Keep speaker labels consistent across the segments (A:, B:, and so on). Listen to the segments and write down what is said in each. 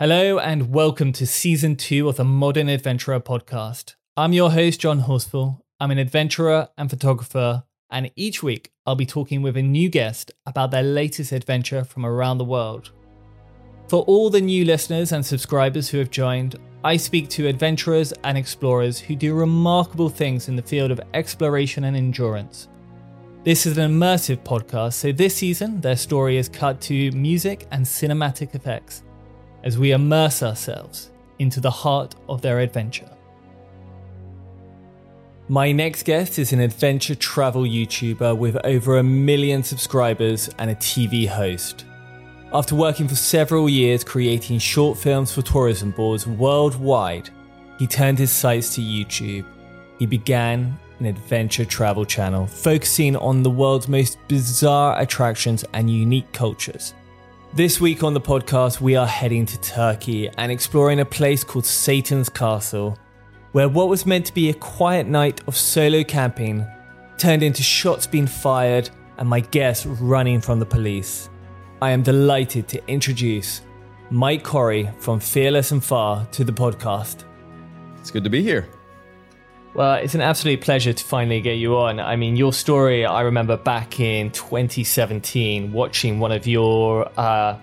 A: Hello, and welcome to season two of the Modern Adventurer podcast. I'm your host, John Horsfall. I'm an adventurer and photographer, and each week I'll be talking with a new guest about their latest adventure from around the world. For all the new listeners and subscribers who have joined, I speak to adventurers and explorers who do remarkable things in the field of exploration and endurance. This is an immersive podcast, so this season their story is cut to music and cinematic effects as we immerse ourselves into the heart of their adventure. My next guest is an adventure travel YouTuber with over a million subscribers and a TV host. After working for several years creating short films for tourism boards worldwide, he turned his sights to YouTube. He began an adventure travel channel focusing on the world's most bizarre attractions and unique cultures. This week on the podcast, we are heading to Turkey and exploring a place called Satan's Castle, where what was meant to be a quiet night of solo camping turned into shots being fired and my guests running from the police. I am delighted to introduce Mike Corey from Fearless and Far to the podcast.
B: It's good to be here.
A: Well, it's an absolute pleasure to finally get you on. I mean, your story, I remember back in 2017 watching one of your uh,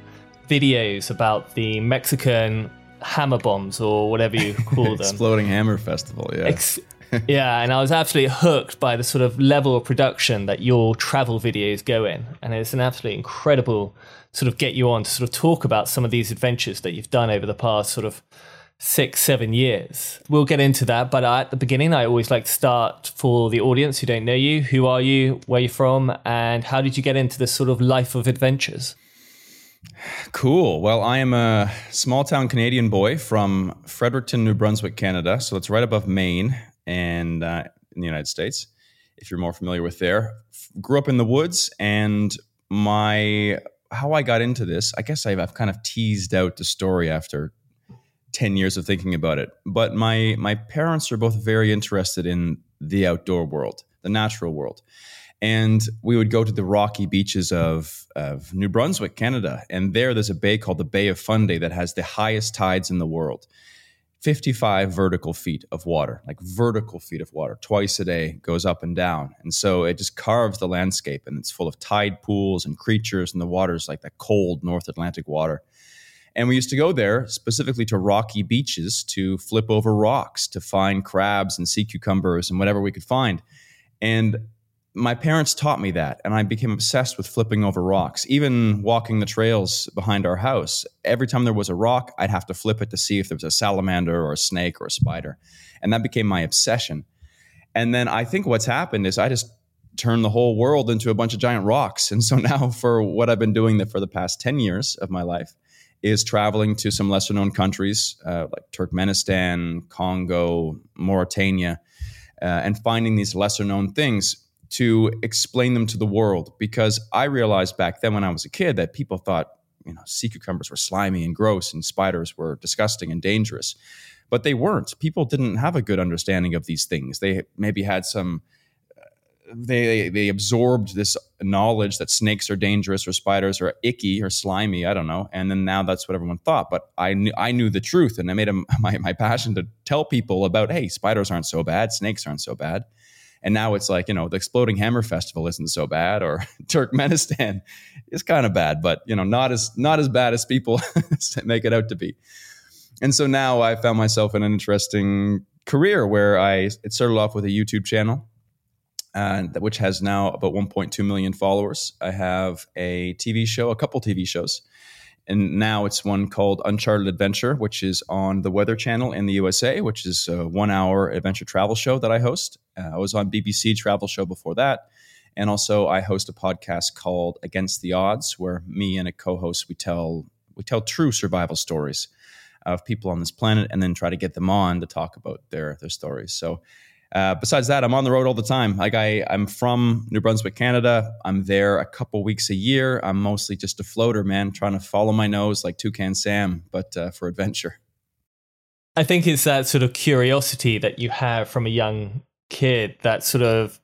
A: videos about the Mexican hammer bombs or whatever you call them.
B: Exploding Hammer Festival, yeah. Ex-
A: yeah, and I was absolutely hooked by the sort of level of production that your travel videos go in. And it's an absolutely incredible sort of get you on to sort of talk about some of these adventures that you've done over the past sort of six, seven years. We'll get into that, but at the beginning, I always like to start for the audience who don't know you. Who are you? Where you from? And how did you get into this sort of life of adventures?
B: Cool. Well, I am a small town Canadian boy from Fredericton, New Brunswick, Canada. So it's right above Maine and uh, in the United States, if you're more familiar with there. Grew up in the woods, and my how I got into this, I guess I've, I've kind of teased out the story after 10 years of thinking about it. But my my parents are both very interested in the outdoor world, the natural world. And we would go to the rocky beaches of, of New Brunswick, Canada. And there, there's a bay called the Bay of Fundy that has the highest tides in the world 55 vertical feet of water, like vertical feet of water, twice a day, goes up and down. And so it just carves the landscape and it's full of tide pools and creatures, and the water's like that cold North Atlantic water. And we used to go there specifically to rocky beaches to flip over rocks to find crabs and sea cucumbers and whatever we could find. And my parents taught me that, and I became obsessed with flipping over rocks. Even walking the trails behind our house, every time there was a rock, I'd have to flip it to see if there was a salamander or a snake or a spider. And that became my obsession. And then I think what's happened is I just turned the whole world into a bunch of giant rocks. And so now, for what I've been doing for the past 10 years of my life, is traveling to some lesser known countries uh, like Turkmenistan, Congo, Mauritania, uh, and finding these lesser known things to explain them to the world. Because I realized back then when I was a kid that people thought, you know, sea cucumbers were slimy and gross and spiders were disgusting and dangerous. But they weren't. People didn't have a good understanding of these things. They maybe had some they they absorbed this knowledge that snakes are dangerous or spiders are icky or slimy. I don't know. And then now that's what everyone thought. But I knew I knew the truth, and I made a, my my passion to tell people about hey, spiders aren't so bad, snakes aren't so bad. And now it's like you know the exploding hammer festival isn't so bad, or Turkmenistan is kind of bad, but you know not as not as bad as people make it out to be. And so now I found myself in an interesting career where I it started off with a YouTube channel and which has now about 1.2 million followers. I have a TV show, a couple TV shows, and now it's one called Uncharted Adventure, which is on the Weather Channel in the USA, which is a one-hour adventure travel show that I host. Uh, I was on BBC Travel Show before that, and also I host a podcast called Against the Odds, where me and a co-host we tell we tell true survival stories of people on this planet and then try to get them on to talk about their their stories. So uh, besides that, I'm on the road all the time. Like I, I'm from New Brunswick, Canada. I'm there a couple weeks a year. I'm mostly just a floater, man, trying to follow my nose like Toucan Sam, but uh, for adventure.
A: I think it's that sort of curiosity that you have from a young kid that sort of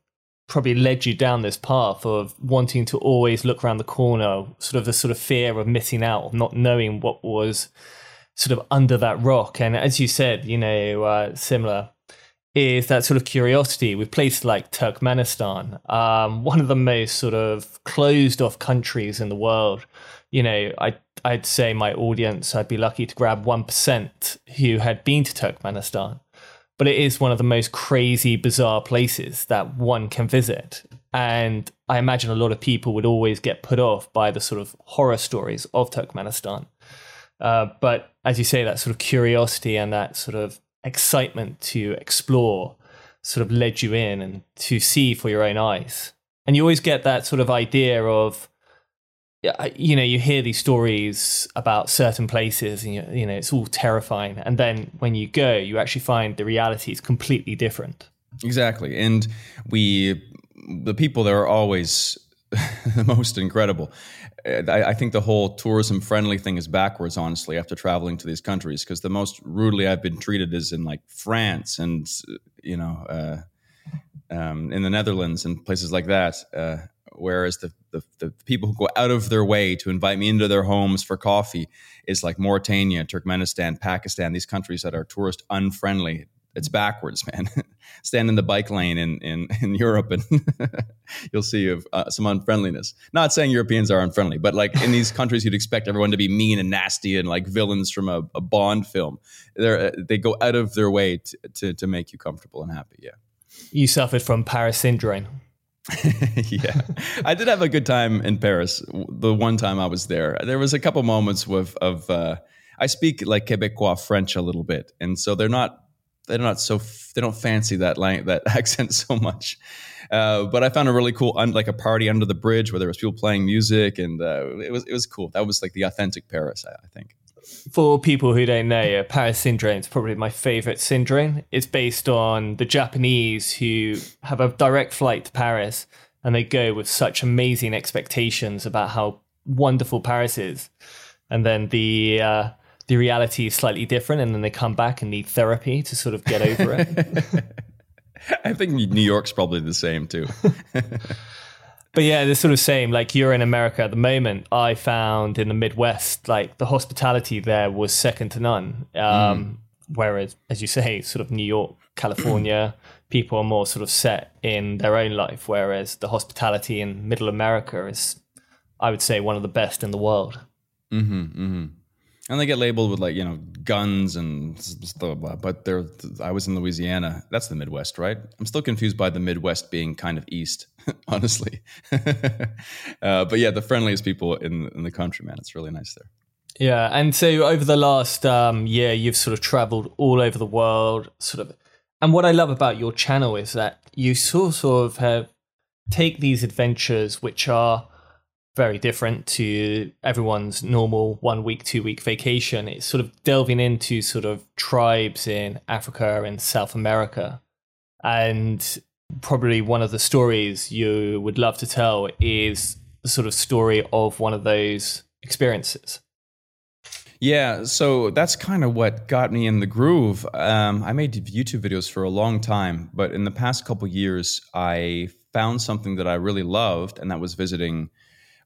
A: probably led you down this path of wanting to always look around the corner, sort of the sort of fear of missing out, not knowing what was sort of under that rock. And as you said, you know, uh, similar is that sort of curiosity with places like Turkmenistan, um, one of the most sort of closed off countries in the world. You know, I, I'd say my audience, I'd be lucky to grab 1% who had been to Turkmenistan. But it is one of the most crazy, bizarre places that one can visit. And I imagine a lot of people would always get put off by the sort of horror stories of Turkmenistan. Uh, but as you say, that sort of curiosity and that sort of excitement to explore sort of led you in and to see for your own eyes. And you always get that sort of idea of, you know, you hear these stories about certain places and, you, you know, it's all terrifying. And then when you go, you actually find the reality is completely different.
B: Exactly. And we, the people there are always the most incredible. I, I, think the whole tourism friendly thing is backwards, honestly, after traveling to these countries, because the most rudely I've been treated is in like France and, you know, uh, um, in the Netherlands and places like that. Uh, whereas the, the, the, people who go out of their way to invite me into their homes for coffee is like Mauritania, Turkmenistan, Pakistan, these countries that are tourist unfriendly it's backwards, man. Stand in the bike lane in in, in Europe, and you'll see uh, some unfriendliness. Not saying Europeans are unfriendly, but like in these countries, you'd expect everyone to be mean and nasty and like villains from a, a Bond film. They uh, they go out of their way to, to to make you comfortable and happy. Yeah,
A: you suffered from Paris syndrome.
B: yeah, I did have a good time in Paris. The one time I was there, there was a couple moments with of. Uh, I speak like Quebecois French a little bit, and so they're not they're not so they don't fancy that that accent so much. Uh, but I found a really cool un- like a party under the bridge where there was people playing music and uh, it was it was cool. That was like the authentic Paris, I, I think.
A: For people who don't know, uh, Paris Syndrome is probably my favorite syndrome. It's based on the Japanese who have a direct flight to Paris and they go with such amazing expectations about how wonderful Paris is. And then the uh, the reality is slightly different and then they come back and need therapy to sort of get over it.
B: I think New York's probably the same too.
A: but yeah, the sort of same. Like you're in America at the moment. I found in the Midwest, like the hospitality there was second to none. Um, mm. Whereas, as you say, sort of New York, California, people are more sort of set in their own life. Whereas the hospitality in Middle America is, I would say, one of the best in the world.
B: Mm-hmm, mm-hmm and they get labeled with like you know guns and blah, blah, but they're i was in louisiana. That's the midwest right? I'm still confused by the midwest being kind of east honestly. Uh, but yeah the friendliest people in, in the country man. It's really nice there.
A: Yeah and so over the last um, year you've sort of traveled all over the world sort of. And what i love about your channel is that you sort of have take these adventures which are very different to everyone's normal one week, two week vacation. It's sort of delving into sort of tribes in Africa and South America. And probably one of the stories you would love to tell is the sort of story of one of those experiences.
B: Yeah, so that's kind of what got me in the groove. Um, I made YouTube videos for a long time, but in the past couple years, I found something that I really loved, and that was visiting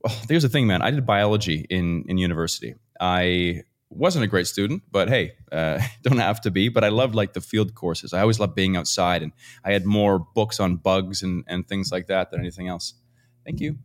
B: well, here's the thing, man. I did biology in in university. I wasn't a great student, but hey, uh, don't have to be. But I loved like the field courses. I always loved being outside, and I had more books on bugs and and things like that than anything else. Thank you.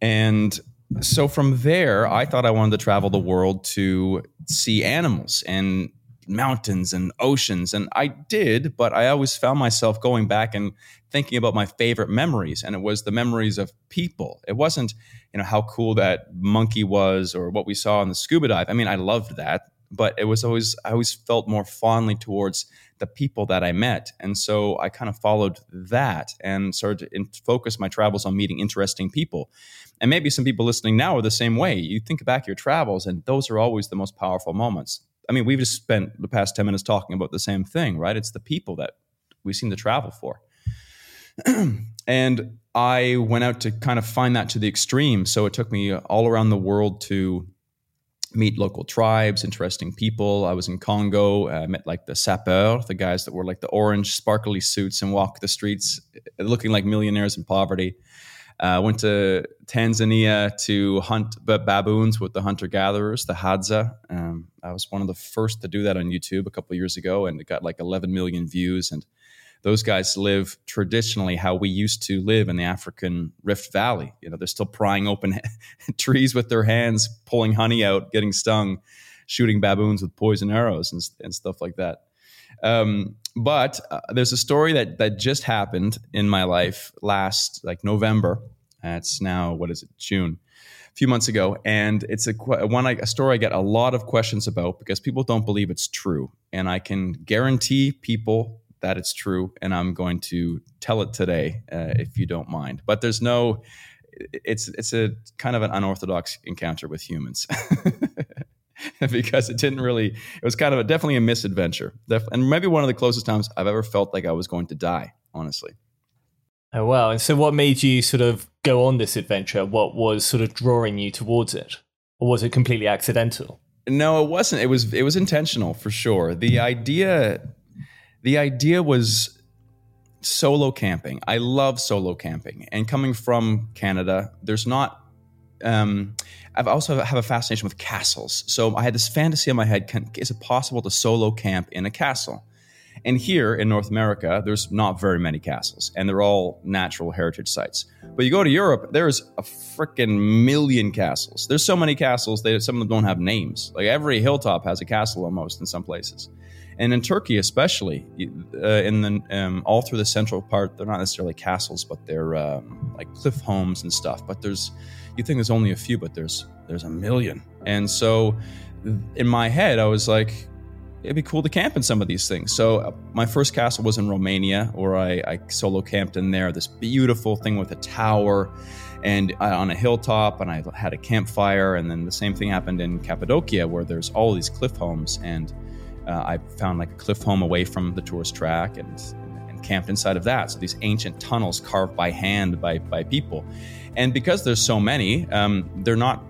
B: And so from there, I thought I wanted to travel the world to see animals and mountains and oceans. And I did, but I always found myself going back and thinking about my favorite memories. And it was the memories of people. It wasn't, you know, how cool that monkey was or what we saw on the scuba dive. I mean, I loved that, but it was always, I always felt more fondly towards the people that I met. And so I kind of followed that and started to focus my travels on meeting interesting people. And maybe some people listening now are the same way. You think back your travels, and those are always the most powerful moments I mean, we've just spent the past 10 minutes talking about the same thing, right? It's the people that we seem to travel for. and I went out to kind of find that to the extreme. So it took me all around the world to meet local tribes, interesting people. I was in Congo, I met like the sapeurs, the guys that wore like the orange sparkly suits and walk the streets looking like millionaires in poverty. I uh, went to Tanzania to hunt baboons with the hunter gatherers, the Hadza. Um, I was one of the first to do that on YouTube a couple years ago, and it got like 11 million views. And those guys live traditionally how we used to live in the African Rift Valley. You know, they're still prying open trees with their hands, pulling honey out, getting stung, shooting baboons with poison arrows and, and stuff like that. Um, but uh, there's a story that that just happened in my life last like November. It's now what is it June, a few months ago, and it's a one a story I get a lot of questions about because people don't believe it's true, and I can guarantee people that it's true, and I'm going to tell it today uh, if you don't mind. But there's no, it's it's a kind of an unorthodox encounter with humans. because it didn't really it was kind of a, definitely a misadventure. And maybe one of the closest times i've ever felt like i was going to die honestly.
A: Oh wow. And so what made you sort of go on this adventure? What was sort of drawing you towards it? Or was it completely accidental?
B: No it wasn't. It was it was intentional for sure. The idea the idea was solo camping. I love solo camping. And coming from Canada, there's not um, I've also have a fascination with castles. So I had this fantasy in my head: can, is it possible to solo camp in a castle? And here in North America, there's not very many castles, and they're all natural heritage sites. But you go to Europe, there's a freaking million castles. There's so many castles that some of them don't have names. Like every hilltop has a castle almost in some places and in Turkey especially, uh, in the um, all through the central part, they're not necessarily castles, but they're um, like cliff homes and stuff. But there's, you think there's only a few, but there's there's a million. And so, in my head, I was like, it'd be cool to camp in some of these things. So uh, my first castle was in Romania, where I, I solo camped in there. This beautiful thing with a tower, and I, on a hilltop, and I had a campfire. And then the same thing happened in Cappadocia, where there's all these cliff homes and uh, I found like a cliff home away from the tourist track and, and camped inside of that. So these ancient tunnels carved by hand by, by people. And because there's so many, um, they're not,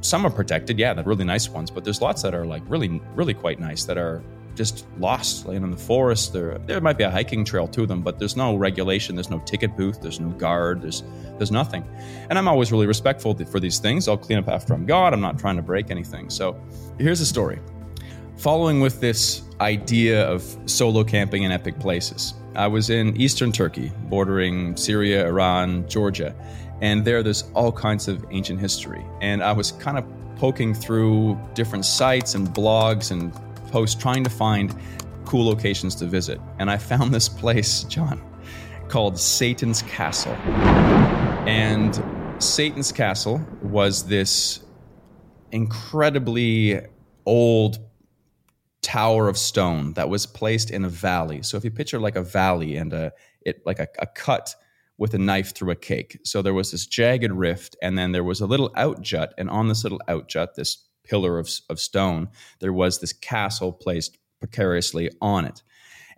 B: some are protected. Yeah, they're really nice ones, but there's lots that are like really, really quite nice that are just lost laying in the forest. There, there might be a hiking trail to them, but there's no regulation. There's no ticket booth. There's no guard. There's, there's nothing. And I'm always really respectful for these things. I'll clean up after I'm gone. I'm not trying to break anything. So here's the story following with this idea of solo camping in epic places, I was in eastern Turkey, bordering Syria, Iran, Georgia, and there there's all kinds of ancient history. And I was kind of poking through different sites and blogs and posts trying to find cool locations to visit. And I found this place, John, called Satan's Castle. And Satan's Castle was this incredibly old tower of stone that was placed in a valley. So if you picture like a valley and a it like a, a cut with a knife through a cake. So there was this jagged rift, and then there was a little outjut, and on this little outjut, this pillar of, of stone, there was this castle placed precariously on it.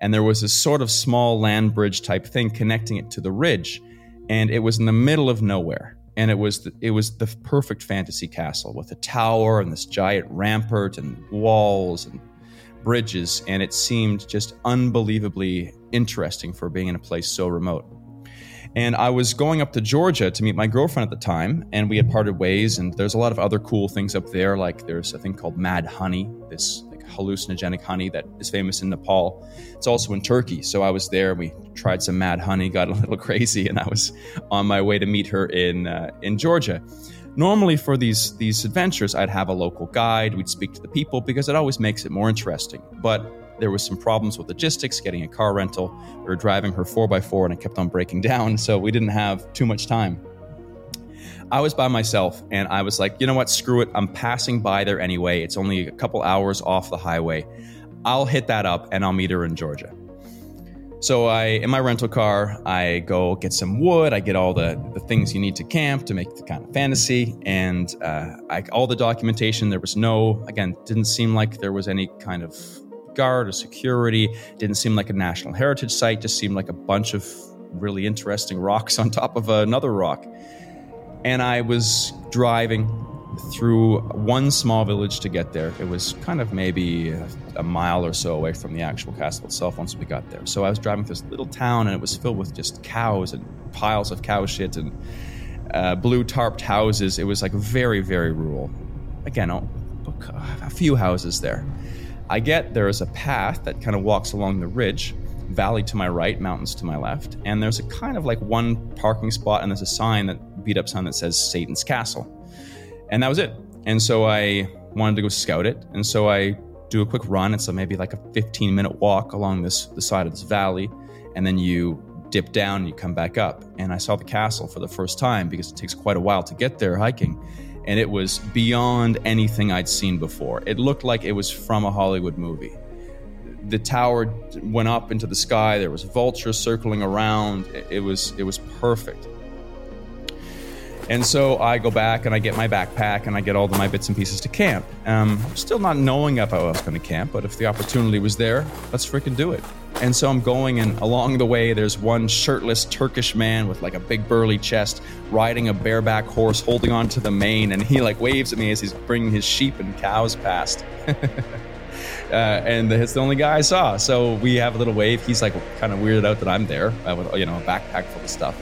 B: And there was this sort of small land bridge type thing connecting it to the ridge. And it was in the middle of nowhere. And it was the, it was the perfect fantasy castle with a tower and this giant rampart and walls and bridges, and it seemed just unbelievably interesting for being in a place so remote. And I was going up to Georgia to meet my girlfriend at the time, and we had parted ways. And there's a lot of other cool things up there, like there's a thing called Mad Honey, this like hallucinogenic honey that is famous in Nepal. It's also in Turkey. So I was there. We tried some Mad Honey, got a little crazy, and I was on my way to meet her in uh, in Georgia normally for these these adventures i'd have a local guide we'd speak to the people because it always makes it more interesting but there was some problems with logistics getting a car rental. We were driving her 4x4 and it kept on breaking down so we didn't have too much time. I was by myself and i was like you know what? Screw it. I'm passing by there anyway. It's only a couple hours off the highway. I'll hit that up and i'll meet her in georgia. So I, in my rental car, I go get some wood. I get all the, the things you need to camp to make the kind of fantasy, and uh, I, all the documentation. There was no, again, didn't seem like there was any kind of guard or security. Didn't seem like a national heritage site. Just seemed like a bunch of really interesting rocks on top of another rock. And I was driving through one small village to get there. It was kind of maybe a, mile or so away from the actual castle itself once we got there. So I was driving through this little town and it was filled with just cows and piles of cow shit and uh, blue tarped houses. It was like very, very rural. Again, a few houses there. I get there is a path that kind of walks along the ridge, valley to my right, mountains to my left, and there's a kind of like one parking spot and there's a sign that beat up sign that says Satan's Castle. And that was it. And so I wanted to go scout it. And so I do a quick run. It's a, maybe like a 15 minute walk along this the side of this valley. And then you dip down and you come back up. And I saw the castle for the first time because it takes quite a while to get there hiking. And it was beyond anything I'd seen before. It looked like it was from a Hollywood movie. The tower went up into the sky. There was vultures circling around. It was it was perfect. And so I go back and I get my backpack and I get all of my bits and pieces to camp. Um, still not knowing if I was going to camp, but if the opportunity was there, let's freaking do it. And so I'm going, and along the way, there's one shirtless Turkish man with like a big burly chest riding a bareback horse, holding on to the mane, and he like waves at me as he's bringing his sheep and cows past. uh, and it's the only guy I saw. So we have a little wave. He's like kind of weirded out that I'm there uh, with you know a backpack full of stuff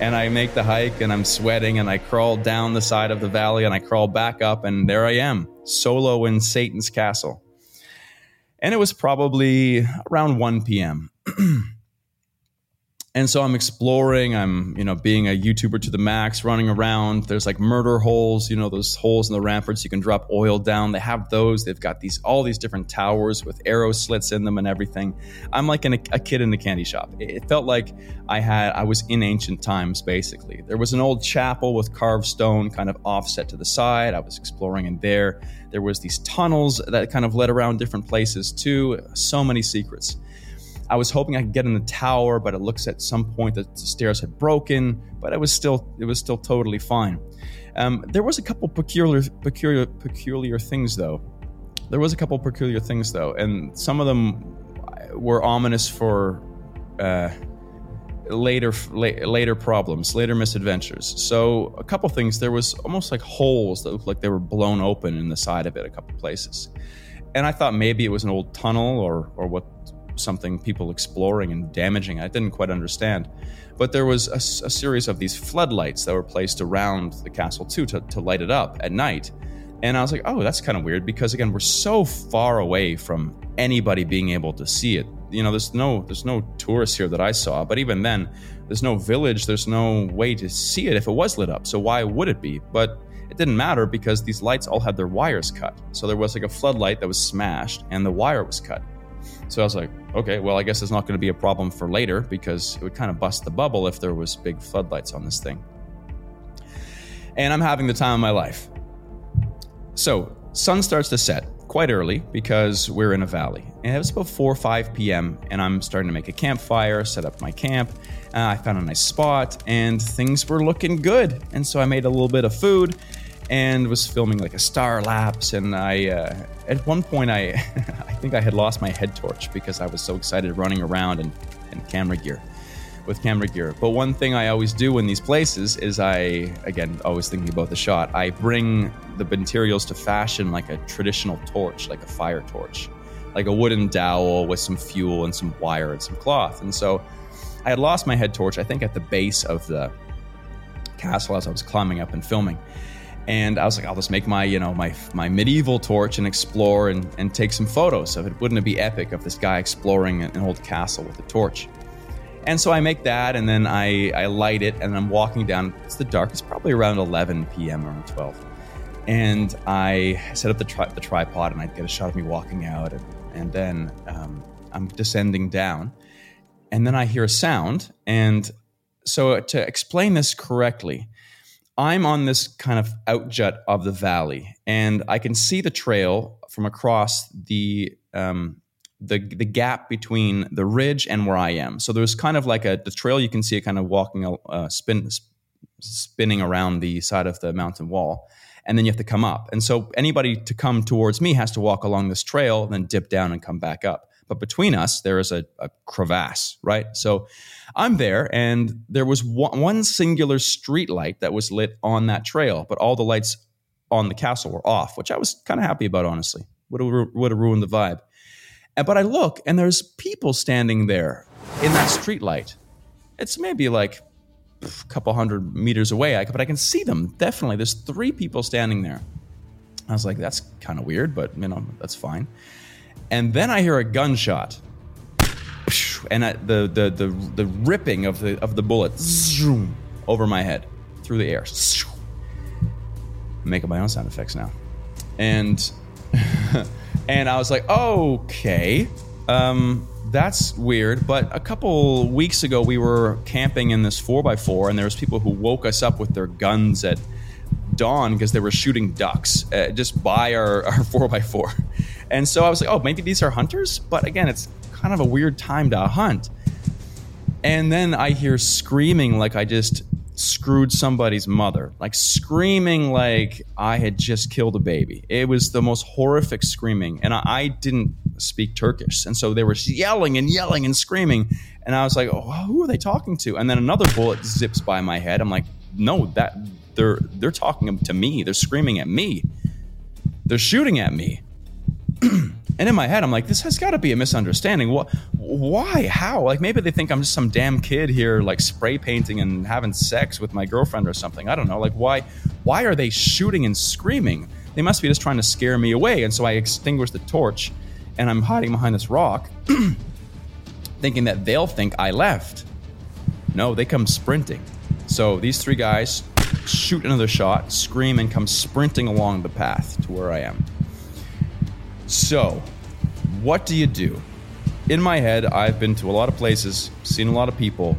B: and I make the hike and I'm sweating and I crawl down the side of the valley and I crawl back up and there I am, solo in Satan's castle. And it was probably around 1 p.m. and so I'm exploring. I'm, you know, being a YouTuber to the max, running around. There's like murder holes, you know, those holes in the ramparts you can drop oil down. They have those. They've got these all these different towers with arrow slits in them and everything. I'm like an, a kid in the candy shop. It felt like I had I was in ancient times basically. There was an old chapel with carved stone kind of offset to the side. I was exploring in there. There was these tunnels that kind of led around different places too. So many secrets. I was hoping I could get in the tower, but it looks at some point that the stairs had broken, but it was still it was still totally fine. Um, there was a couple peculiar peculiar peculiar things though. There was a couple peculiar things though, and some of them were ominous for uh, later la- later problems, later misadventures. So a couple things. There was almost like holes that looked like they were blown open in the side of it a couple places, and I thought maybe it was an old tunnel or or what something people exploring and damaging. I didn't quite understand. But there was a, a series of these floodlights that were placed around the castle too to, to light it up at night. And I was like, oh, that's kind of weird because again, we're so far away from anybody being able to see it. You know, there's no there's no tourists here that I saw, but even then, there's no village, there's no way to see it if it was lit up. So why would it be? But it didn't matter because these lights all had their wires cut. So there was like a floodlight that was smashed and the wire was cut. So I was like, okay, well, I guess it's not going to be a problem for later because it would kind of bust the bubble if there was big floodlights on this thing. And I'm having the time of my life. So sun starts to set quite early because we're in a valley. And it was about 4 or 5 p.m. and I'm starting to make a campfire, set up my camp. Uh, I found a nice spot and things were looking good. And so I made a little bit of food and was filming like a star lapse. And I, uh, at one point, I, I think I had lost my head torch because I was so excited running around and, and camera gear with camera gear. But one thing I always do in these places is I, again, always thinking about the shot, I bring the materials to fashion like a traditional torch, like a fire torch, like a wooden dowel with some fuel and some wire and some cloth. And so I had lost my head torch, I think, at the base of the castle as I was climbing up and filming and I was like, I'll just make my, you know, my my medieval torch and explore and, and take some photos of it. Wouldn't it be epic of this guy exploring an old castle with a torch? And so I make that, and then I, I light it, and I'm walking down. It's the dark. It's probably around 11 p.m. or 12. And I set up the, tri- the tripod, and I get a shot of me walking out, and, and then um, I'm descending down, and then I hear a sound. And so to explain this correctly, I'm on this kind of outjut of the valley, and I can see the trail from across the um, the the gap between the ridge and where I am. So there's kind of like a the trail you can see it kind of walking uh, spin spinning around the side of the mountain wall, and then you have to come up. And so anybody to come towards me has to walk along this trail, then dip down and come back up. But between us, there is a, a crevasse, right? So I'm there, and there was one, singular street light that was lit on that trail, but all the lights on the castle were off, which I was kind of happy about, honestly. Would have would have ruined the vibe. But I look, and there's people standing there in that street light. It's maybe like a couple hundred meters away, but I can see them definitely. There's three people standing there. I was like, that's kind of weird, but you know, that's fine. And then I hear a gunshot, and I, the, the the the ripping of the of the bullet zoom, over my head through the air. I'm making my own sound effects now, and and I was like, okay, um, that's weird. But a couple weeks ago, we were camping in this four x four, and there was people who woke us up with their guns at dawn because they were shooting ducks uh, just by our, our 4x4. And so I was like, oh, maybe these are hunters? But again, it's kind of a weird time to hunt. And then I hear screaming like I just screwed somebody's mother, like screaming like I had just killed a baby. It was the most horrific screaming. And I, I didn't speak Turkish. And so they were yelling and yelling and screaming. And I was like, oh, who are they talking to? And then another bullet zips by my head. I'm like, no, that they're they're talking to me. They're screaming at me. They're shooting at me. and in my head, I'm like, this has got to be a misunderstanding. What? Why? How? Like maybe they think I'm just some damn kid here, like spray painting and having sex with my girlfriend or something. I don't know. Like why? Why are they shooting and screaming? They must be just trying to scare me away. And so I extinguish the torch, and I'm hiding behind this rock, thinking that they'll think I left. No, they come sprinting. So these three guys shoot another shot, scream, and come sprinting along the path to where I am. So, what do you do? In my head, I've been to a lot of places, seen a lot of people.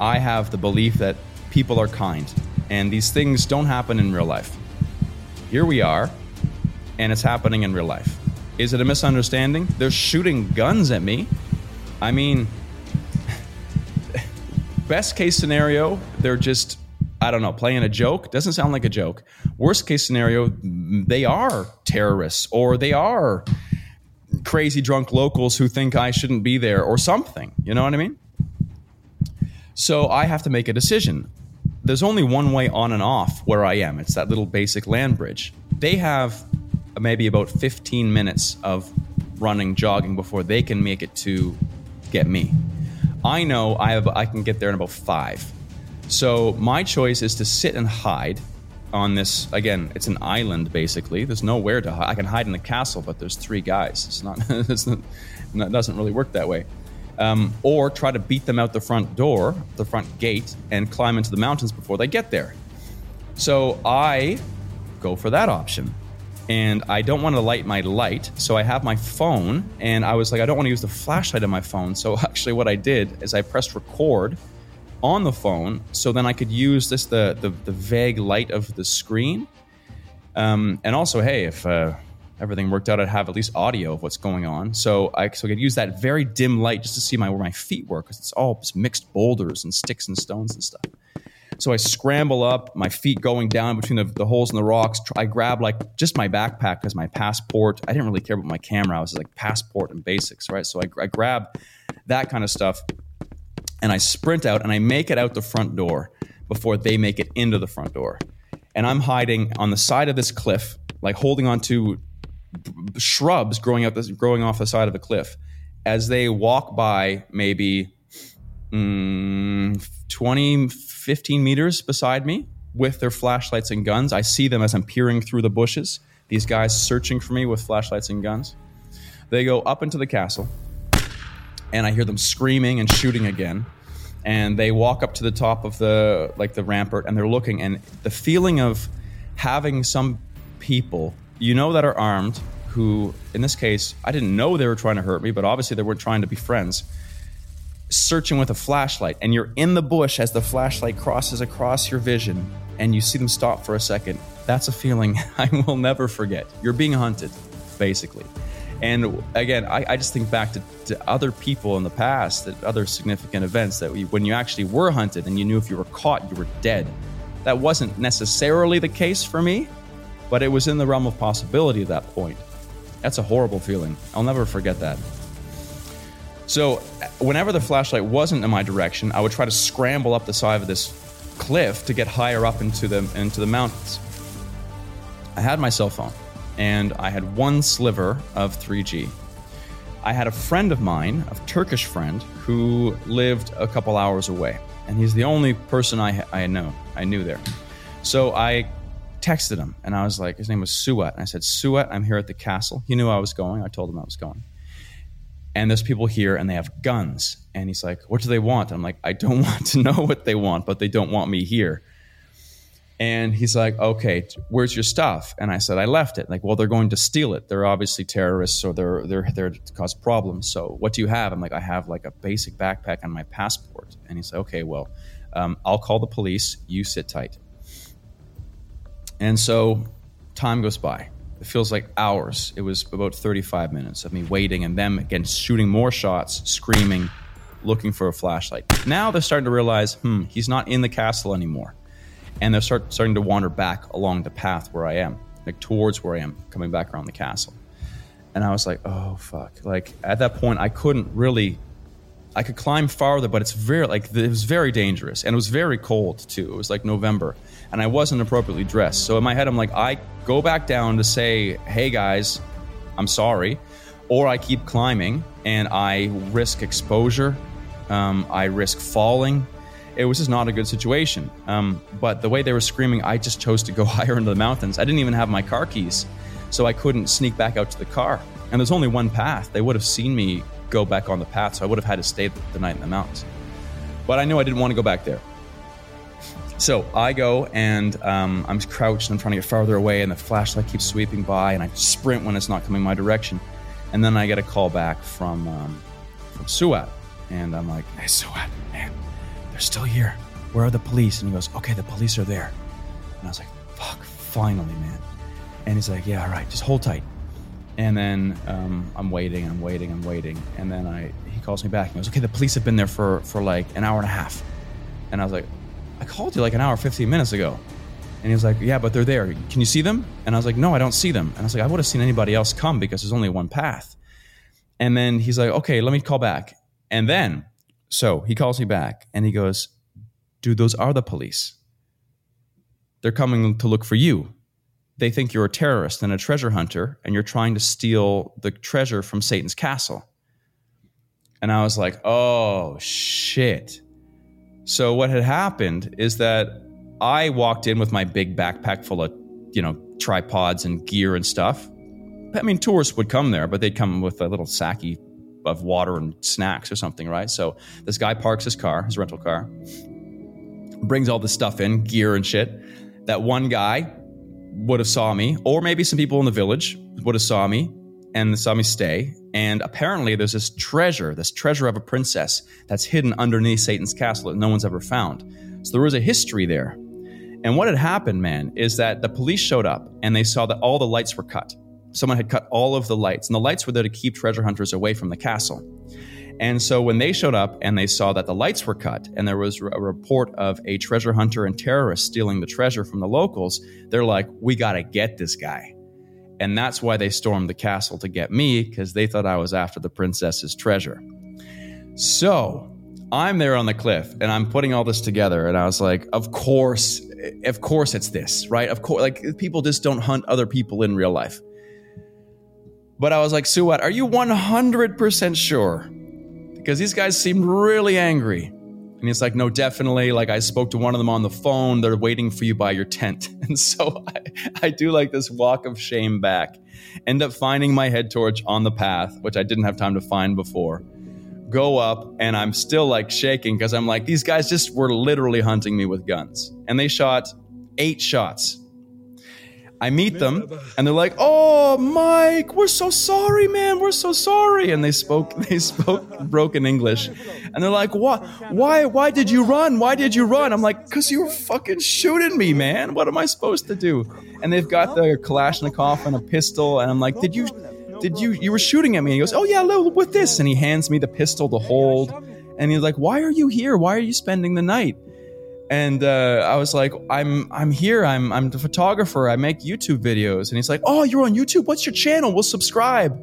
B: I have the belief that people are kind, and these things don't happen in real life. Here we are, and it's happening in real life. Is it a misunderstanding? They're shooting guns at me. I mean, best case scenario, they're just I don't know, playing a joke doesn't sound like a joke. Worst case scenario, they are terrorists or they are crazy drunk locals who think I shouldn't be there or something. You know what I mean? So I have to make a decision. There's only one way on and off where I am. It's that little basic land bridge. They have maybe about 15 minutes of running, jogging before they can make it to get me. I know I have I can get there in about five. So my choice is to sit and hide on this. Again, it's an island basically. There's nowhere to hide. I can hide in the castle, but there's three guys. It's not. it's not it doesn't really work that way. Um, or try to beat them out the front door, the front gate, and climb into the mountains before they get there. So I go for that option. And I don't want to light my light, so I have my phone, and I was like, I don't want to use the flashlight on my phone. So actually, what I did is I pressed record on the phone so then I could use this the the, the vague light of the screen. Um, and also, hey, if uh, everything worked out, I'd have at least audio of what's going on. So I so I could use that very dim light just to see my where my feet were because it's all mixed boulders and sticks and stones and stuff. So I scramble up, my feet going down between the, the holes in the rocks. I grab like just my backpack because my passport. I didn't really care about my camera. I was like passport and basics, right? So I, I grab that kind of stuff and I sprint out and I make it out the front door before they make it into the front door. And I'm hiding on the side of this cliff, like holding onto shrubs growing up this growing off the side of the cliff. As they walk by, maybe mm, 20, 15 meters beside me with their flashlights and guns. I see them as I'm peering through the bushes. These guys searching for me with flashlights and guns. They go up into the castle and I hear them screaming and shooting again. And they walk up to the top of the like the rampart and they're looking and the feeling of having some people you know that are armed who in this case I didn't know they were trying to hurt me but obviously they weren't trying to be friends searching with a flashlight. And you're in the bush as the flashlight crosses across your vision and you see them stop for a second. That's a feeling I will never forget. You're being hunted basically And again, I, I just think back to, to, other people in the past, that other significant events that we, when you actually were hunted and you knew if you were caught, you were dead. That wasn't necessarily the case for me, but it was in the realm of possibility at that point. That's a horrible feeling. I'll never forget that. So, whenever the flashlight wasn't in my direction, I would try to scramble up the side of this cliff to get higher up into the into the mountains. I had my cell phone and I had one sliver of 3G. I had a friend of mine, a Turkish friend, who lived a couple hours away, and he's the only person I I know I knew there. So I texted him, and I was like, his name was Suat, and I said, Suat, I'm here at the castle. He knew I was going. I told him I was going. And there's people here, and they have guns. And he's like, What do they want? I'm like, I don't want to know what they want, but they don't want me here. And he's like, okay, where's your stuff? And I said, I left it. Like, well, they're going to steal it. They're obviously terrorists, or they're they're there to cause problems. So, what do you have? I'm like, I have like a basic backpack and my passport. And he said, okay, well, um, I'll call the police. You sit tight. And so, time goes by. It feels like hours. It was about 35 minutes of me waiting and them again shooting more shots, screaming, looking for a flashlight. Now they're starting to realize, hmm, he's not in the castle anymore and they're start, starting to wander back along the path where I am, like towards where I am, coming back around the castle. And I was like, oh fuck! Like at that point, I couldn't really. I could climb farther, but it's very like it was very dangerous, and it was very cold too. It was like November, and I wasn't appropriately dressed. So in my head, I'm like, I go back down to say, hey guys, I'm sorry, or I keep climbing and I risk exposure. Um, I risk falling it was just not a good situation. Um, but the way they were screaming, I just chose to go higher into the mountains. I didn't even have my car keys, so I couldn't sneak back out to the car. And there's only one path. They would have seen me go back on the path, so I would have had to stay the night in the mountains. But I knew I didn't want to go back there. So I go and um, I'm crouched and I'm trying to get farther away, and the flashlight keeps sweeping by, and I sprint when it's not coming my direction. And then I get a call back from um, from Suat, and I'm like, "Hey, Suat, man, they're still here. Where are the police? And he goes, okay, the police are there. And I was like, fuck, finally, man. And he's like, yeah, all right, just hold tight. And then um, I'm waiting, I'm waiting, I'm waiting. And then I he calls me back. He goes, okay, the police have been there for, for like an hour and a half. And I was like, I called you like an hour, 15 minutes ago. And he was like, yeah, but they're there. Can you see them? And I was like, no, I don't see them. And I was like, I would have seen anybody else come because there's only one path. And then he's like, okay, let me call back. And then so he calls me back and he goes, Dude, those are the police. They're coming to look for you. They think you're a terrorist and a treasure hunter, and you're trying to steal the treasure from Satan's castle. And I was like, oh, shit. So what had happened is that I walked in with my big backpack full of, you know, tripods and gear and stuff. I mean, tourists would come there, but they'd come with a little sacky of water and snacks or something, right? So this guy parks his car, his rental car, brings all this stuff in, gear and shit. That one guy would have saw me, or maybe some people in the village would have saw me and saw me stay. And apparently there's this treasure, this treasure of a princess that's hidden underneath Satan's castle that no one's ever found. So there was a history there. And what had happened, man, is that the police showed up and they saw that all the lights were cut someone had cut all of the lights, and the lights were there to keep treasure hunters away from the castle. And so when they showed up and they saw that the lights were cut and there was a report of a treasure hunter and terrorist stealing the treasure from the locals, they're like, we got to get this guy. And that's why they stormed the castle to get me because they thought I was after the princess's treasure. So I'm there on the cliff and I'm putting all this together. And I was like, of course, eh, of course it's this, right? Of course, like people just don't hunt other people in real life. But I was like, Suat, are you 100% sure? Because these guys seemed really angry. And he's like, no, definitely. Like, I spoke to one of them on the phone. They're waiting for you by your tent. And so I, I do like this walk of shame back. End up finding my head torch on the path, which I didn't have time to find before. Go up, and I'm still like shaking because I'm like, these guys just were literally hunting me with guns. And they shot eight shots I meet them and they're like, "Oh, Mike, we're so sorry, man. We're so sorry." And they spoke they spoke broken English. And they're like, "What? Why why did you run? Why did you run?" I'm like, "Cuz you were fucking shooting me, man. What am I supposed to do?" And they've got the Kalashnikov and a pistol and I'm like, "Did you did you you were shooting at me?" And he goes, "Oh yeah, look, with this." And he hands me the pistol to hold, and he's like, "Why are you here? Why are you spending the night?" And uh, I was like, "I'm I'm here. I'm I'm the photographer. I make YouTube videos." And he's like, "Oh, you're on YouTube? What's your channel? We'll subscribe."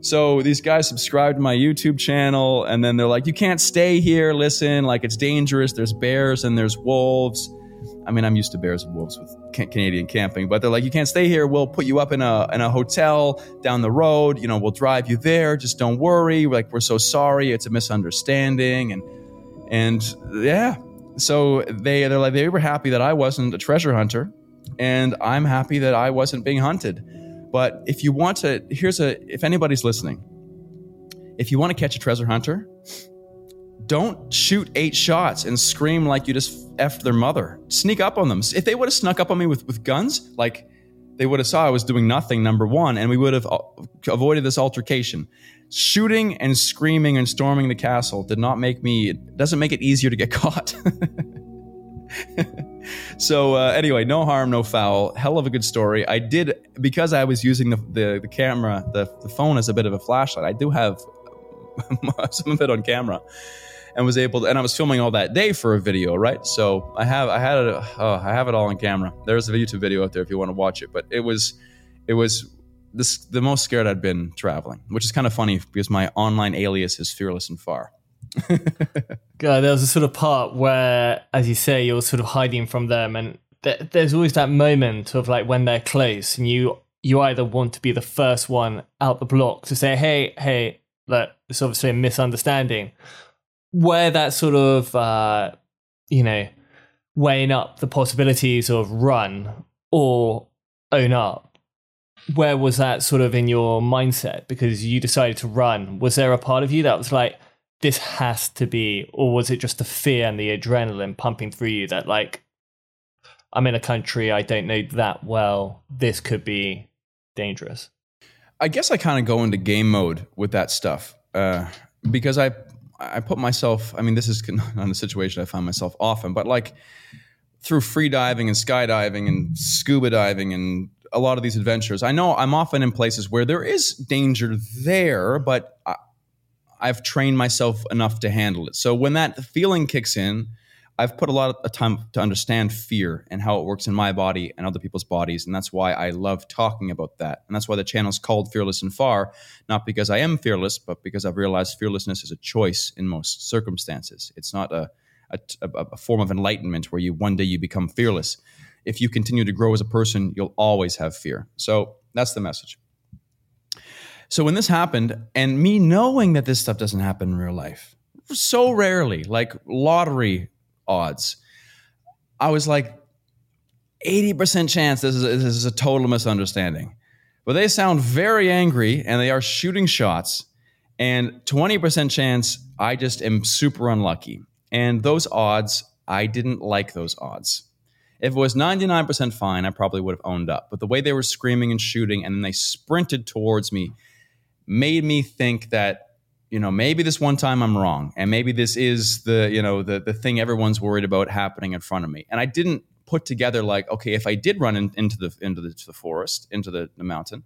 B: So these guys subscribed to my YouTube channel, and then they're like, "You can't stay here. Listen, like it's dangerous. There's bears and there's wolves." I mean, I'm used to bears and wolves with Canadian camping, but they're like, "You can't stay here. We'll put you up in a in a hotel down the road. You know, we'll drive you there. Just don't worry. Like, we're so sorry. It's a misunderstanding." And and yeah, so they they're like they were happy that I wasn't a treasure hunter, and I'm happy that I wasn't being hunted. But if you want to, here's a, if anybody's listening, if you want to catch a treasure hunter, don't shoot eight shots and scream like you just effed their mother. Sneak up on them. If they would have snuck up on me with, with guns, like they would have saw I was doing nothing, number one, and we would have avoided this altercation. Shooting and screaming and storming the castle did not make me, it doesn't make it easier to get caught. so uh, anyway, no harm, no foul. Hell of a good story. I did because I was using the the, the camera, the, the phone as a bit of a flashlight. I do have some of it on camera, and was able to. And I was filming all that day for a video, right? So I have I had it. Oh, I have it all on camera. There's a YouTube video out there if you want to watch it. But it was it was this the most scared I'd been traveling, which is kind of funny because my online alias is fearless and far.
A: God, there was a sort of part where, as you say, you're sort of hiding from them, and th- there's always that moment of like when they're close, and you you either want to be the first one out the block to say, "Hey, hey, look, it's obviously a misunderstanding," where that sort of uh, you know weighing up the possibilities of run or own up. Where was that sort of in your mindset? Because you decided to run. Was there a part of you that was like, this has to be, or was it just the fear and the adrenaline pumping through you that like, I'm in a country I don't know that well. This could be dangerous.
B: I guess I kind of go into game mode with that stuff uh, because I I put myself. I mean, this is not a situation I find myself often, but like through free diving and skydiving and scuba diving and a lot of these adventures, I know I'm often in places where there is danger there, but I, I've trained myself enough to handle it. So when that feeling kicks in, I've put a lot of time to understand fear and how it works in my body and other people's bodies. And that's why I love talking about that. And that's why the channel is called Fearless and Far, not because I am fearless, but because I've realized fearlessness is a choice in most circumstances. It's not a, a, a form of enlightenment where you one day you become fearless. If you continue to grow as a person, you'll always have fear. So that's the message. So when this happened, and me knowing that this stuff doesn't happen in real life, so rarely, like lottery odds, I was like, 80% chance this is, this is a total misunderstanding. But they sound very angry and they are shooting shots. And 20% chance I just am super unlucky. And those odds, I didn't like those odds. If it was 99% fine, I probably would have owned up. But the way they were screaming and shooting and then they sprinted towards me made me think that you know maybe this one time i'm wrong and maybe this is the you know the the thing everyone's worried about happening in front of me and i didn't put together like okay if i did run in, into the into the, the forest into the, the mountain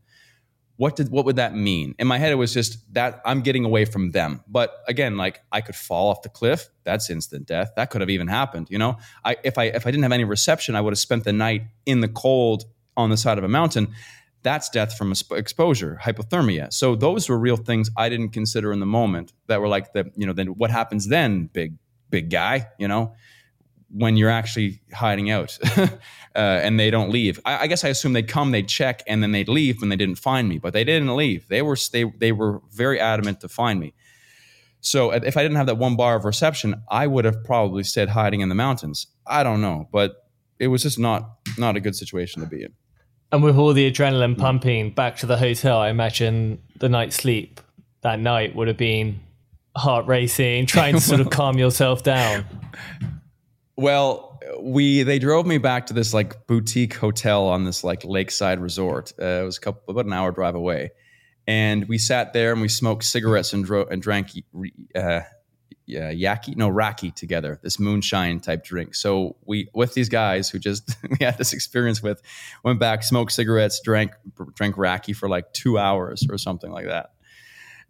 B: what did what would that mean? In my head it was just that i'm getting away from them. But again like i could fall off the cliff. That's instant death. That could have even happened you know? I if i if i didn't have any reception i would have spent the night in the cold on the side of a mountain. That's death from exposure, hypothermia. So those were real things I didn't consider in the moment that were like the, you know, then what happens then, big, big guy, you know, when you're actually hiding out uh, and they don't leave. I, I, guess I assume they'd come, they'd check, and then they'd leave when they didn't find me, but they didn't leave. They were, they, they were very adamant to find me. So if I didn't have that one bar of reception, I would have probably stayed hiding in the mountains. I don't know, but it was just not, not a good situation to be in.
A: And with all the adrenaline pumping back to the hotel, I imagine the night's sleep that night would have been heart racing, trying to sort of calm yourself down.
B: Well, we they drove me back to this like boutique hotel on this like lakeside resort. Uh, it was a couple about an hour drive away, and we sat there and we smoked cigarettes and, dro- and drank uh, yeah, yaki, no raki together, this moonshine type drink. So we with these guys who just we had this experience with, went back, smoked cigarettes, drank drank raki for like two hours or something like that.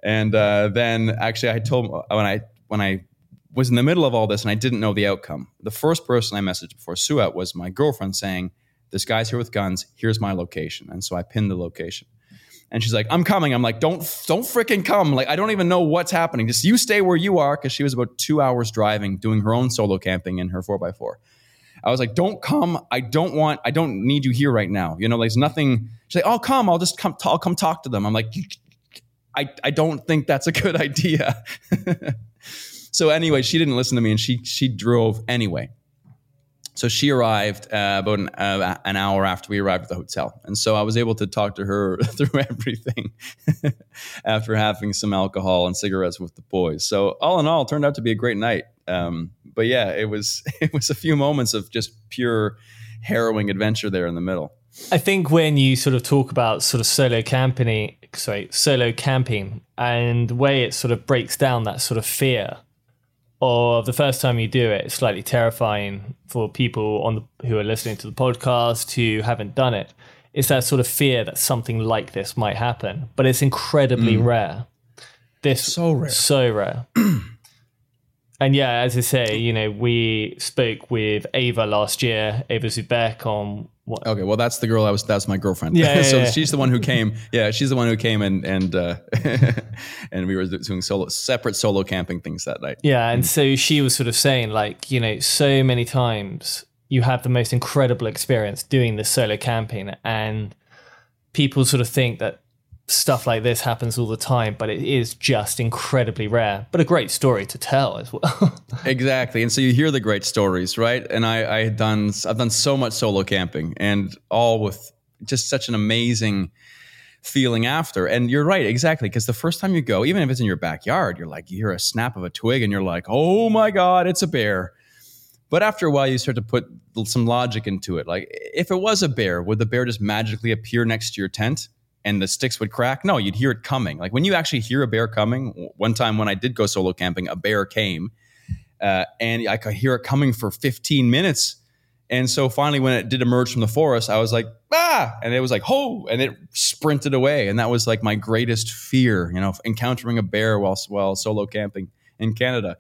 B: And uh, then actually, I told when I when I was in the middle of all this and I didn't know the outcome. The first person I messaged before Suat was my girlfriend saying, "This guy's here with guns. Here's my location." And so I pinned the location. And she's like, "I'm coming." I'm like, "Don't don't freaking come." Like I don't even know what's happening. Just you stay where you are because she was about 2 hours driving doing her own solo camping in her 4x4. I was like, "Don't come. I don't want I don't need you here right now." You know, there's nothing She's like, "I'll come. I'll just come I'll come talk to them." I'm like, I, I don't think that's a good idea. so anyway, she didn't listen to me and she she drove anyway. So she arrived uh, about an, uh, an, hour after we arrived at the hotel, and so I was able to talk to her through everything after having some alcohol and cigarettes with the boys. So all in all, turned out to be a great night. Um, but yeah, it was it was a few moments of just pure harrowing adventure there in the middle.
A: I think when you sort of talk about sort of solo camping, sorry, solo camping, and the way it sort of breaks down that sort of fear of the first time you do it, it's slightly terrifying for people on the, who are listening to the podcast who haven't done it. It's that sort of fear that something like this might happen, but it's incredibly mm. rare. This
B: so rare,
A: so rare. and yeah, as I say, you know, we spoke with Ava last year, Ava zu Beck, on
B: what? Okay, well, that's the girl. I was. That's my girlfriend.
A: Yeah. yeah
B: so
A: yeah.
B: she's the one who came. Yeah, she's the one who came and and uh, and we were doing solo, separate solo camping things that night.
A: Yeah, and so she was sort of saying like, you know, so many times you have the most incredible experience doing this solo camping, and people sort of think that stuff like this happens all the time, but it is just incredibly rare, but a great story to tell as well.
B: exactly. And so you hear the great stories, right? And I, I had done, I've done so much solo camping and all with just such an amazing feeling after. And you're right, exactly. Because the first time you go, even if it's in your backyard, you're like, you hear a snap of a twig and you're like, oh my God, it's a bear. But after a while, you start to put some logic into it. Like, if it was a bear, would the bear just magically appear next to your tent? And the sticks would crack. No, you'd hear it coming. Like when you actually hear a bear coming. One time when I did go solo camping, a bear came, uh, and I could hear it coming for 15 minutes. And so finally, when it did emerge from the forest, I was like, ah, and it was like, ho, and it sprinted away. And that was like my greatest fear, you know, encountering a bear while while solo camping in Canada.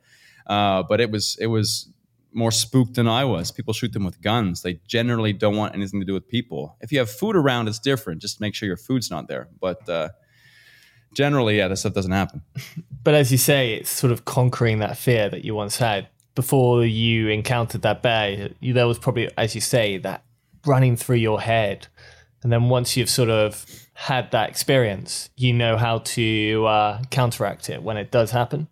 B: Uh, but it was it was more spooked than I was. People shoot them with guns. They generally don't want anything to do with people. If you have food around, it's different. Just make sure your food's not there. But uh, generally, yeah, this stuff doesn't happen.
A: But as you say, it's sort of conquering that fear that you once had before you encountered that bear. You, there was probably, as you say, that running through your head. And then once you've sort of had that experience, you know how to uh, counteract it when it does happen.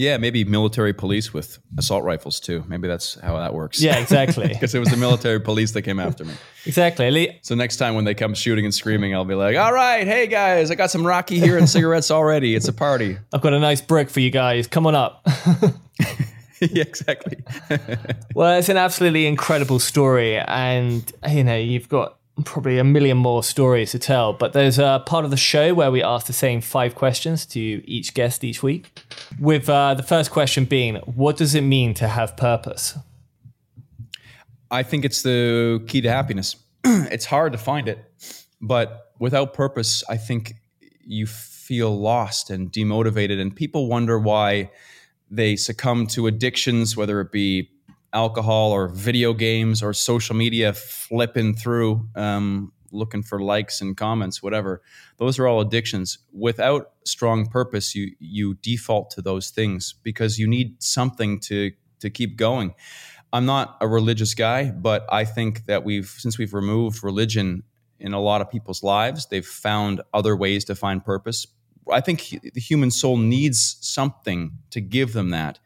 B: Yeah, maybe military police with assault rifles too. Maybe that's how that works.
A: Yeah, exactly.
B: Because it was the military police that came after me.
A: Exactly.
B: So next time when they come shooting and screaming, I'll be like, "All right, hey guys, I got some raki here and cigarettes already. It's a party.
A: I've got a nice brick for you guys. Come on up."
B: yeah, exactly.
A: well, it's an absolutely incredible story, and you know you've got probably a million more stories to tell, but there's a part of the show where we ask the same five questions to each guest each week. With uh, the first question being, what does it mean to have purpose?
B: I think it's the key to happiness. it's hard to find it, but without purpose, I think you feel lost and demotivated, and people wonder why they succumb to addictions, whether it be alcohol or video games or social media flipping through um, looking for likes and comments whatever those are all addictions. Without strong purpose you you default to those things because you need something to to keep going. I'm not a religious guy but i think that we've since we've removed religion in a lot of people's lives they've found other ways to find purpose. I think the human soul needs something to give them that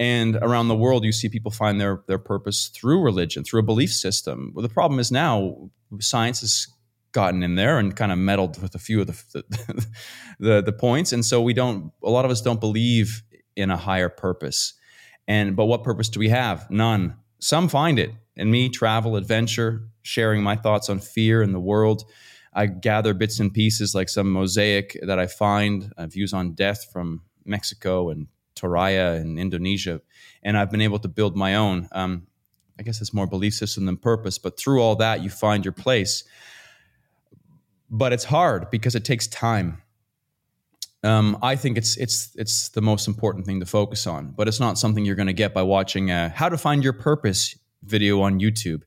B: and around the world, you see people find their their purpose through religion, through a belief system. Well, the problem is now science has gotten in there and kind of meddled with a few of the, the the, the points, and so we don't. A lot of us don't believe in a higher purpose. And but what purpose do we have? None. Some find it. In me, travel, adventure, sharing my thoughts on fear in the world. I gather bits and pieces like some mosaic that I find, uh, views on death from Mexico and Toraja in Indonesia, and I've been able to build my own. Um, I guess it's more belief system than purpose, but through all that, you find your place. But it's hard because it takes time. Um, I think it's it's it's the most important thing to focus on, but it's not something you're going to get by watching a "How to Find Your Purpose" video on YouTube.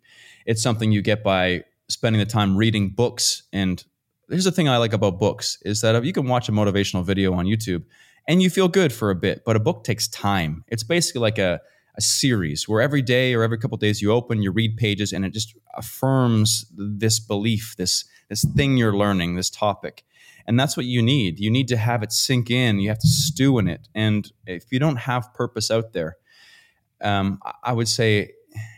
B: It's something you get by spending the time reading books. And here's the thing I like about books is that you can watch a motivational video on YouTube and you feel good for a bit, but a book takes time. It's basically like a a series where every day or every couple days you open, you read pages, and it just affirms this belief, this this thing you're learning, this topic. And that's what you need. You need to have it sink in. You have to stew in it. And if you don't have purpose out there, um, I would say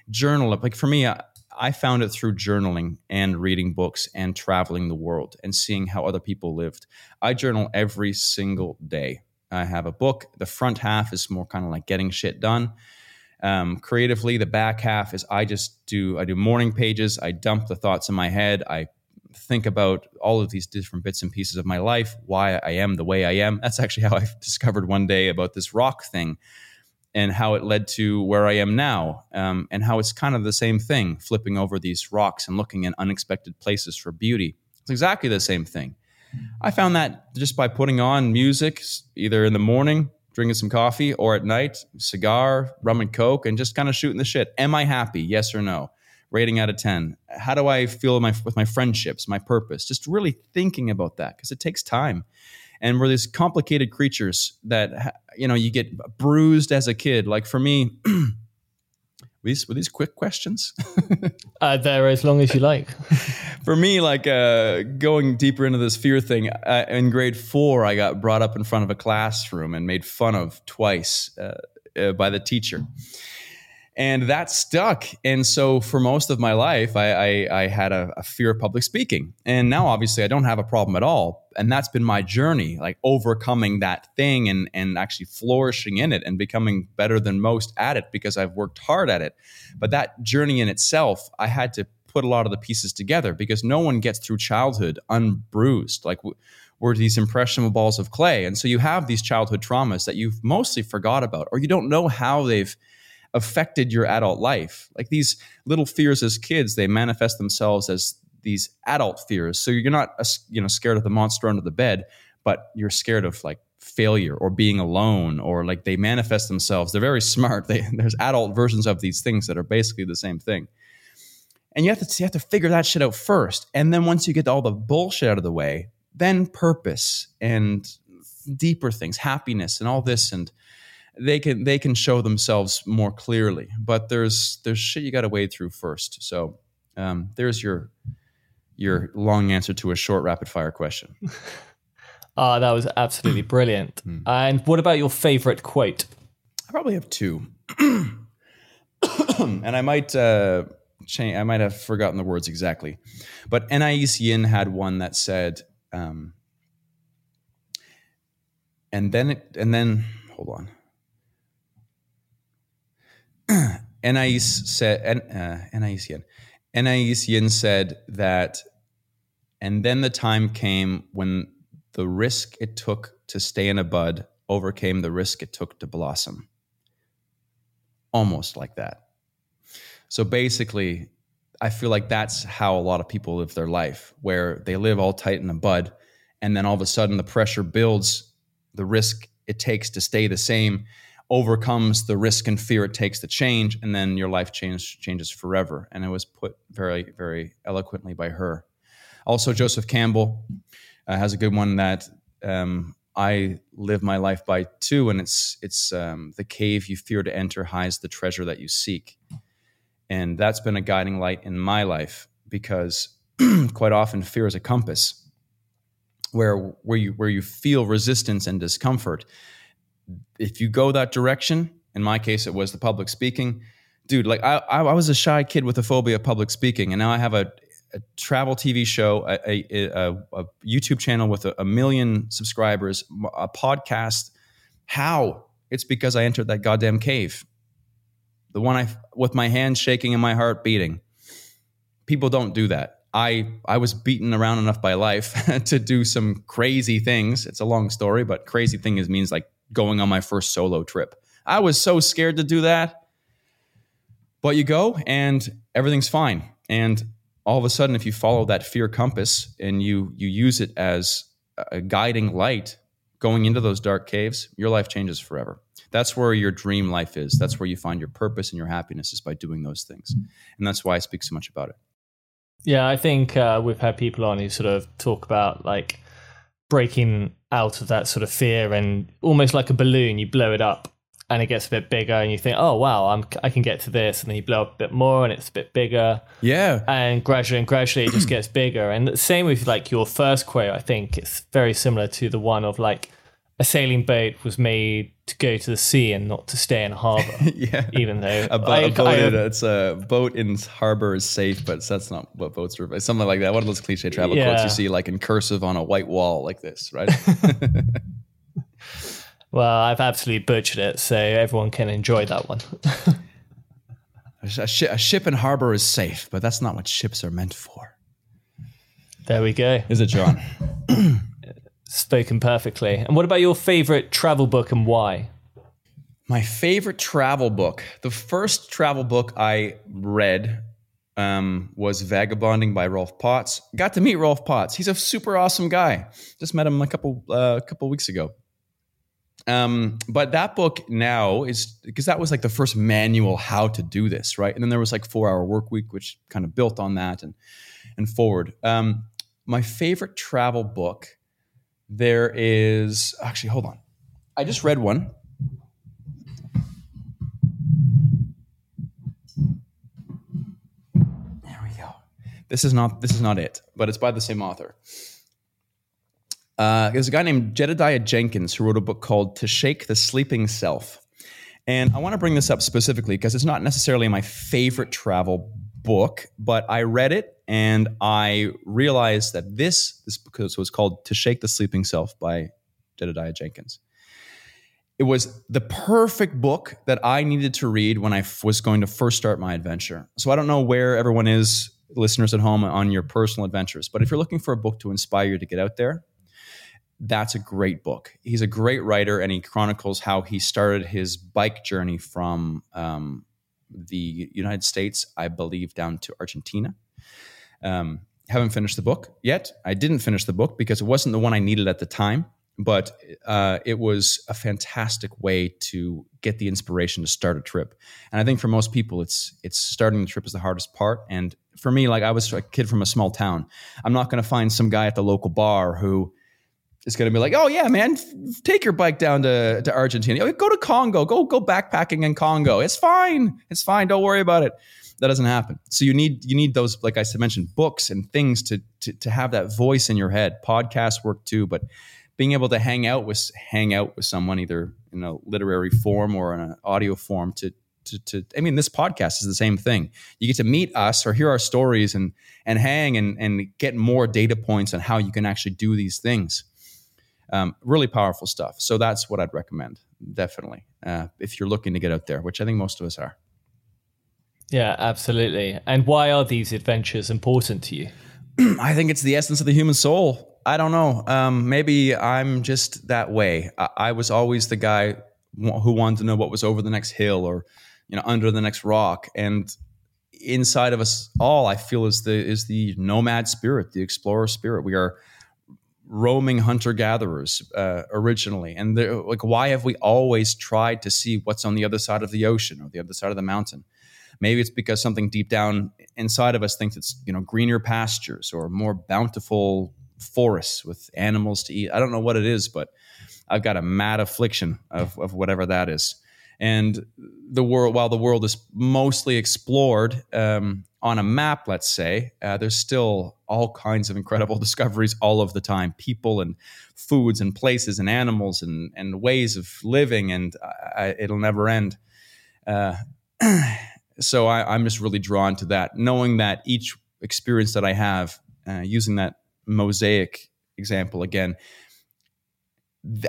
B: journal it. Like for me, I, I found it through journaling and reading books and traveling the world and seeing how other people lived. I journal every single day. I have a book. The front half is more kind of like getting shit done. Um, creatively, the back half is I just do I do morning pages. I dump the thoughts in my head. I think about all of these different bits and pieces of my life, why I am the way I am. That's actually how I discovered one day about this rock thing and how it led to where I am now, um, and how it's kind of the same thing, flipping over these rocks and looking in unexpected places for beauty. It's exactly the same thing. I found that just by putting on music, either in the morning, drinking some coffee, or at night, cigar, rum and coke, and just kind of shooting the shit. Am I happy? Yes or no? rating out of 10 how do i feel my, with my friendships my purpose just really thinking about that because it takes time and we're these complicated creatures that you know you get bruised as a kid like for me these were these quick questions?
A: Uh, they're as long as you like.
B: For me like uh, going deeper into this fear thing uh, in grade four i got brought up in front of a classroom and made fun of twice uh, uh, by the teacher and that stuck. And so for most of my life, I, I, I had a, a, fear of public speaking. And now, obviously, I don't have a problem at all. And that's been my journey, like overcoming that thing and, and actually flourishing in it and becoming better than most at it because I've worked hard at it. But that journey in itself, I had to put a lot of the pieces together because no one gets through childhood unbruised. Like, we're these impressionable balls of clay. And so you have these childhood traumas that you've mostly forgot about, or you don't know how they've affected your adult life. Like these little fears as kids, they manifest themselves as these adult fears. So you're not you know scared of the monster under the bed, but you're scared of like failure or being alone or like they manifest themselves. They're very smart. They, there's adult versions of these things that are basically the same thing. And you have to you have to figure that shit out first. And then once you get all the bullshit out of the way, then purpose and deeper things, happiness and all this and they can they can show themselves more clearly. But there's there's shit you got to wade through first. So um, there's your your long answer to a short rapid fire question.
A: Ah, that was absolutely brilliant. Hmm. and what about your favorite quote?
B: I probably have two, and I might uh, change. I might have forgotten the words exactly, but Anais Nin had one that said, um, and then it, and then hold on. Anais said, uh, Anais Nin. Anais Nin said that, and then the time came when the risk it took to stay in a bud overcame the risk it took to blossom. Almost like that. So basically, I feel like that's how a lot of people live their life, where they live all tight in a bud, and then all of a sudden the pressure builds, the risk it takes to stay the same overcomes the risk and fear it takes to change, and then your life change, changes forever. And it was put very, very eloquently by her. Also, Joseph Campbell uh, has a good one that um, I live my life by too, and it's it's um, the cave you fear to enter hides the treasure that you seek, and that's been a guiding light in my life because quite often fear is a compass where where you where you feel resistance and discomfort if you go that direction, in my case, it was the public speaking. Dude, like I, I was a shy kid with a phobia of public speaking, and now I have a, a travel TV show, a, a, a YouTube channel with a, million subscribers, a podcast. How? It's because I entered that goddamn cave. The one I, with my hands shaking and my heart beating. People don't do that. I I was beaten around enough by life to do some crazy things. It's a long story, but crazy thing is means like going on my first solo trip. I was so scared to do that. But you go and everything's fine. And all of a sudden, if you follow that fear compass and you you use it as a guiding light going into those dark caves, your life changes forever. That's where your dream life is. That's where you find your purpose and your happiness is by doing those things. And that's why I speak so much about it.
A: Yeah, I think uh, we've had people on who sort of talk about like breaking out of that sort of fear and almost like a balloon, you blow it up and it gets a bit bigger and you think, oh wow, I'm I can get to this, and then you blow up a bit more and it's a bit bigger.
B: Yeah.
A: And gradually and gradually it just gets bigger. And the same with like your first quote, I think it's very similar to the one of like a sailing boat was made to go to the sea and not to stay in a harbor.
B: yeah.
A: Even though
B: a, bo- I, a boat, I, in, it's a boat in harbor is safe, but that's not what boats are. Something like that. One of those cliche travel yeah. quotes you see like in cursive on a white wall like this, right?
A: well, I've absolutely butchered it, so everyone can enjoy that one.
B: a, sh- a ship in harbor is safe, but that's not what ships are meant for.
A: There we go.
B: Is it, John?
A: Spoken perfectly. And what about your favorite travel book and why?
B: My favorite travel book. The first travel book I read um, was Vagabonding by Rolf Potts. Got to meet Rolf Potts. He's a super awesome guy. Just met him a couple uh, a couple weeks ago. Um, but that book now is because that was like the first manual how to do this, right? And then there was like Four Hour Work Week, which kind of built on that and and forward. Um, my favorite travel book there is actually, hold on. I just read one. There we go. This is not this is not it, but it's by the same author. Uh, there's a guy named Jedediah Jenkins who wrote a book called To Shake the Sleeping Self. And I want to bring this up specifically because it's not necessarily my favorite travel book, but I read it and I realized that this this book was called "To Shake the Sleeping Self" by Jedediah Jenkins. It was the perfect book that I needed to read when I f- was going to first start my adventure. So I don't know where everyone is, listeners at home, on your personal adventures, but if you're looking for a book to inspire you to get out there, that's a great book. He's a great writer, and he chronicles how he started his bike journey from um, the United States, I believe, down to Argentina. Um, haven't finished the book yet. I didn't finish the book because it wasn't the one I needed at the time, but uh, it was a fantastic way to get the inspiration to start a trip. And I think for most people, it's it's starting the trip is the hardest part. And for me, like I was a kid from a small town, I'm not going to find some guy at the local bar who is going to be like, oh yeah, man, take your bike down to, to Argentina. Go to Congo. Go go backpacking in Congo. It's fine. It's fine. Don't worry about it. That doesn't happen. So you need you need those, like I said, mentioned books and things to, to to have that voice in your head. Podcasts work too, but being able to hang out with hang out with someone either in a literary form or in an audio form to to, to, I mean, this podcast is the same thing. You get to meet us or hear our stories and and hang and and get more data points on how you can actually do these things. Um, really powerful stuff. So that's what I'd recommend, definitely, uh, if you're looking to get out there, which I think most of us are.
A: Yeah, absolutely. And why are these adventures important to you?
B: I think it's the essence of the human soul. I don't know. Um, maybe I'm just that way. I, I, was always the guy who wanted to know what was over the next hill or, you know, under the next rock. And inside of us all, I feel is the is the nomad spirit, the explorer spirit. We are roaming hunter gatherers uh, originally and like why have we always tried to see what's on the other side of the ocean or the other side of the mountain maybe it's because something deep down inside of us thinks it's you know greener pastures or more bountiful forests with animals to eat. I don't know what it is but i've got a mad affliction of, of whatever that is. And the world while the world is mostly explored um, on a map, let's say, uh, there's still all kinds of incredible discoveries all of the time. People and foods and places and animals and, and ways of living, and uh, it'll never end. Uh, so I, am just really drawn to that, knowing that each experience that I have, uh, using that mosaic example again,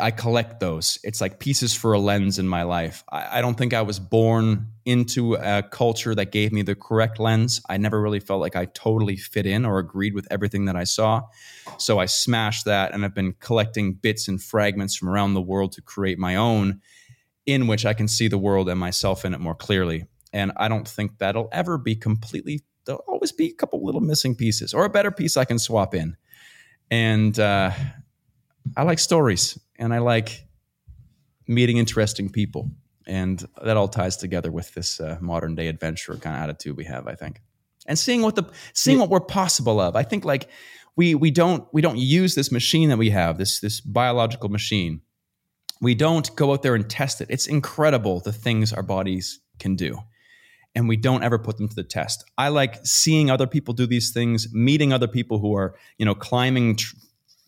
B: I collect those. It's like pieces for a lens in my life. I, I, don't think I was born into a culture that gave me the correct lens. I never really felt like I totally fit in or agreed with everything that I saw. So I smashed that and I've been collecting bits and fragments from around the world to create my own, in which I can see the world and myself in it more clearly. And I don't think that'll ever be completely, there'll always be a couple little missing pieces or a better piece I can swap in. And, uh, I like stories and I like meeting interesting people. And that all ties together with this uh, modern day adventurer kind of attitude we have, I think. And seeing what the seeing what we're possible of. I think like we we don't we don't use this machine that we have, this this biological machine. We don't go out there and test it. It's incredible the things our bodies can do. And we don't ever put them to the test. I like seeing other people do these things, meeting other people who are, you know, climbing tr-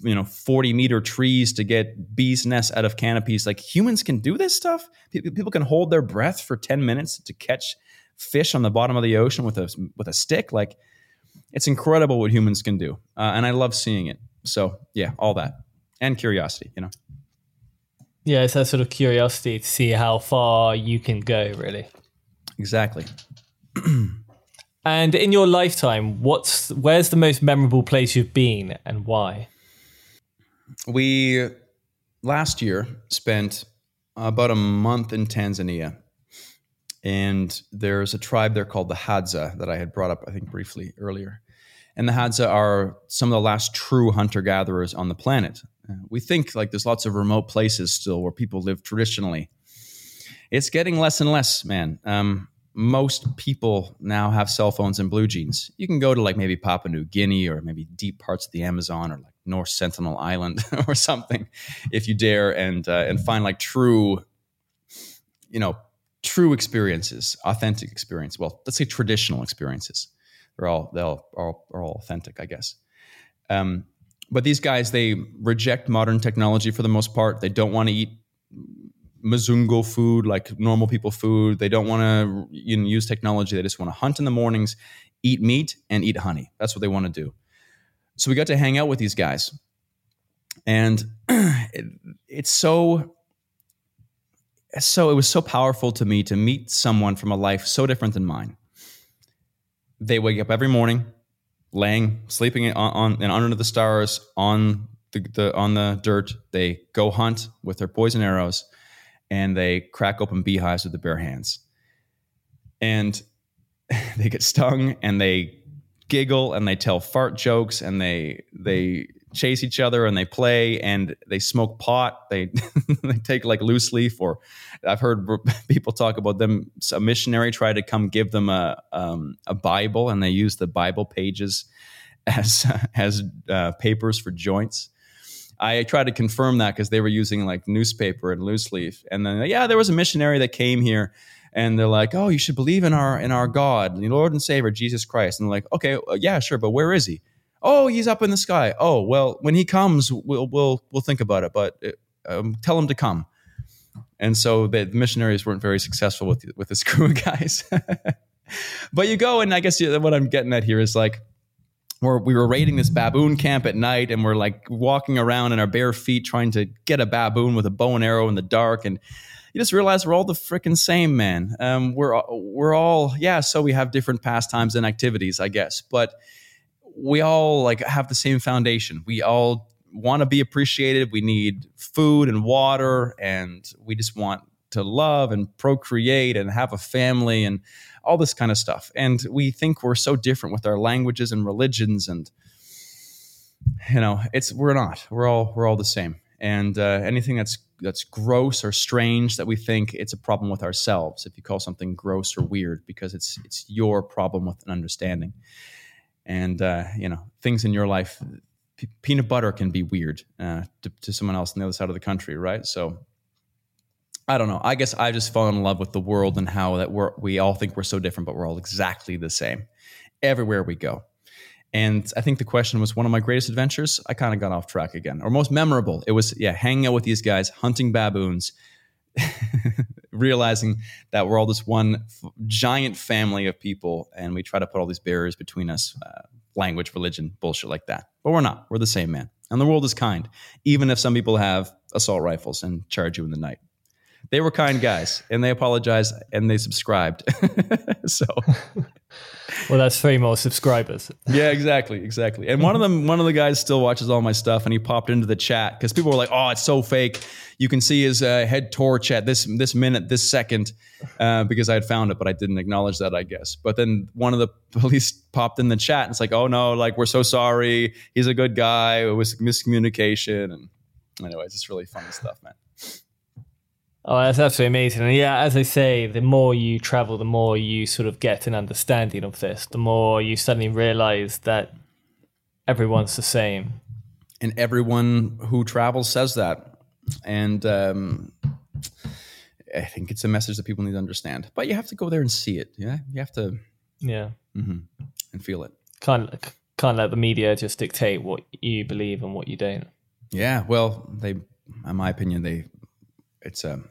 B: you know 40 meter trees to get bees nests out of canopies. Like humans can do this stuff? People can hold their breath for 10 minutes to catch fish on the bottom of the ocean with a with a stick? Like it's incredible what humans can do uh, and i love seeing it. So yeah all that. And curiosity you know?
A: Yeah it's that sort of curiosity to see how far you can go really
B: exactly
A: and in your lifetime what's where's the most memorable place you've been and why
B: we last year spent about a month in Tanzania. And there's a tribe there called the Hadza that I had brought up, I think, briefly earlier. And the Hadza are some of the last true hunter gatherers on the planet. Uh, we think like there's lots of remote places still where people live traditionally. It's getting less and less, man. Um, most people now have cell phones and blue jeans. You can go to like maybe Papua New Guinea or maybe deep parts of the Amazon or like North Sentinel Island or something, if you dare, and uh, and find like true, you know, true experiences, authentic experience. Well, let's say traditional experiences. They're all they're all are, all authentic, I guess. Um, but these guys, they reject modern technology for the most part. They don't want to eat Mzungu food, like normal people food. They don't want to you know, use technology. They just want to hunt in the mornings, eat meat, and eat honey. That's what they want to do. So we got to hang out with these guys. And it, it's so so it was so powerful to me to meet someone from a life so different than mine. They wake up every morning, laying, sleeping on, on and under the stars on the, the on the dirt. They go hunt with their poison arrows and they crack open beehives with their bare hands. And they get stung and they giggle and they tell fart jokes and they they chase each other and they play and they smoke pot. They they take like loose leaf or I've heard people talk about them. A missionary tried to come give them a um, a Bible and they use the Bible pages as as uh, papers for joints. I tried to confirm that because they were using like newspaper and loose leaf. And then, yeah, there was a missionary that came here and they're like, "Oh, you should believe in our in our God, the Lord and Savior Jesus Christ." And they're like, "Okay, uh, yeah, sure, but where is he?" "Oh, he's up in the sky." "Oh, well, when he comes, we'll we'll we'll think about it, but uh, um, tell him to come." And so the missionaries weren't very successful with with this crew of guys. but you go, and I guess what I'm getting at here is like where we were raiding this baboon camp at night and we're like walking around in our bare feet trying to get a baboon with a bow and arrow in the dark and you just realize we're all the freaking same man. Um, we're we're all yeah so we have different pastimes and activities i guess but we all like have the same foundation. We all want to be appreciated. We need food and water and we just want to love and procreate and have a family and all this kind of stuff. And we think we're so different with our languages and religions, and you know, it's we're not. We're all we're all the same. And uh, anything that's that's gross or strange that we think it's a problem with ourselves. If you call something gross or weird, because it's it's your problem with an understanding. And uh, you know, things in your life, p- peanut butter can be weird uh, to, to someone else on the other side of the country, right? So I don't know. I guess I just fall in love with the world and how that we're we all think we're so different, but we're all exactly the same everywhere we go. And I think the question was one of my greatest adventures. I kind of got off track again, or most memorable. It was yeah, hanging out with these guys, hunting baboons, realizing that we're all this one f- giant family of people, and we try to put all these barriers between us, uh, language, religion, bullshit like that. But we're not. We're the same man. And the world is kind, even if some people have assault rifles and charge you in the night. They were kind guys and they apologized and they subscribed. so
A: well, that's three more subscribers.
B: yeah, exactly, exactly. And one of them, one of the guys still watches all my stuff, and he popped into the chat because people were like, "Oh, it's so fake." You can see his uh, head torch at this this minute, this second, uh, because I had found it, but I didn't acknowledge that, I guess. But then one of the police popped in the chat, and it's like, "Oh no, like we're so sorry. He's a good guy. It was miscommunication." And anyways, it's really funny stuff, man.
A: Oh, that's absolutely amazing. And yeah, as I say, the more you travel, the more you sort of get an understanding of this, the more you suddenly realize that everyone's the same.
B: And everyone who travels says that. And um, I think it's a message that people need to understand. But you have to go there and see it. Yeah. You have to.
A: Yeah.
B: Mm-hmm, and feel it.
A: Can't, can't let the media just dictate what you believe and what you don't.
B: Yeah. Well, they, in my opinion, they, it's a, um,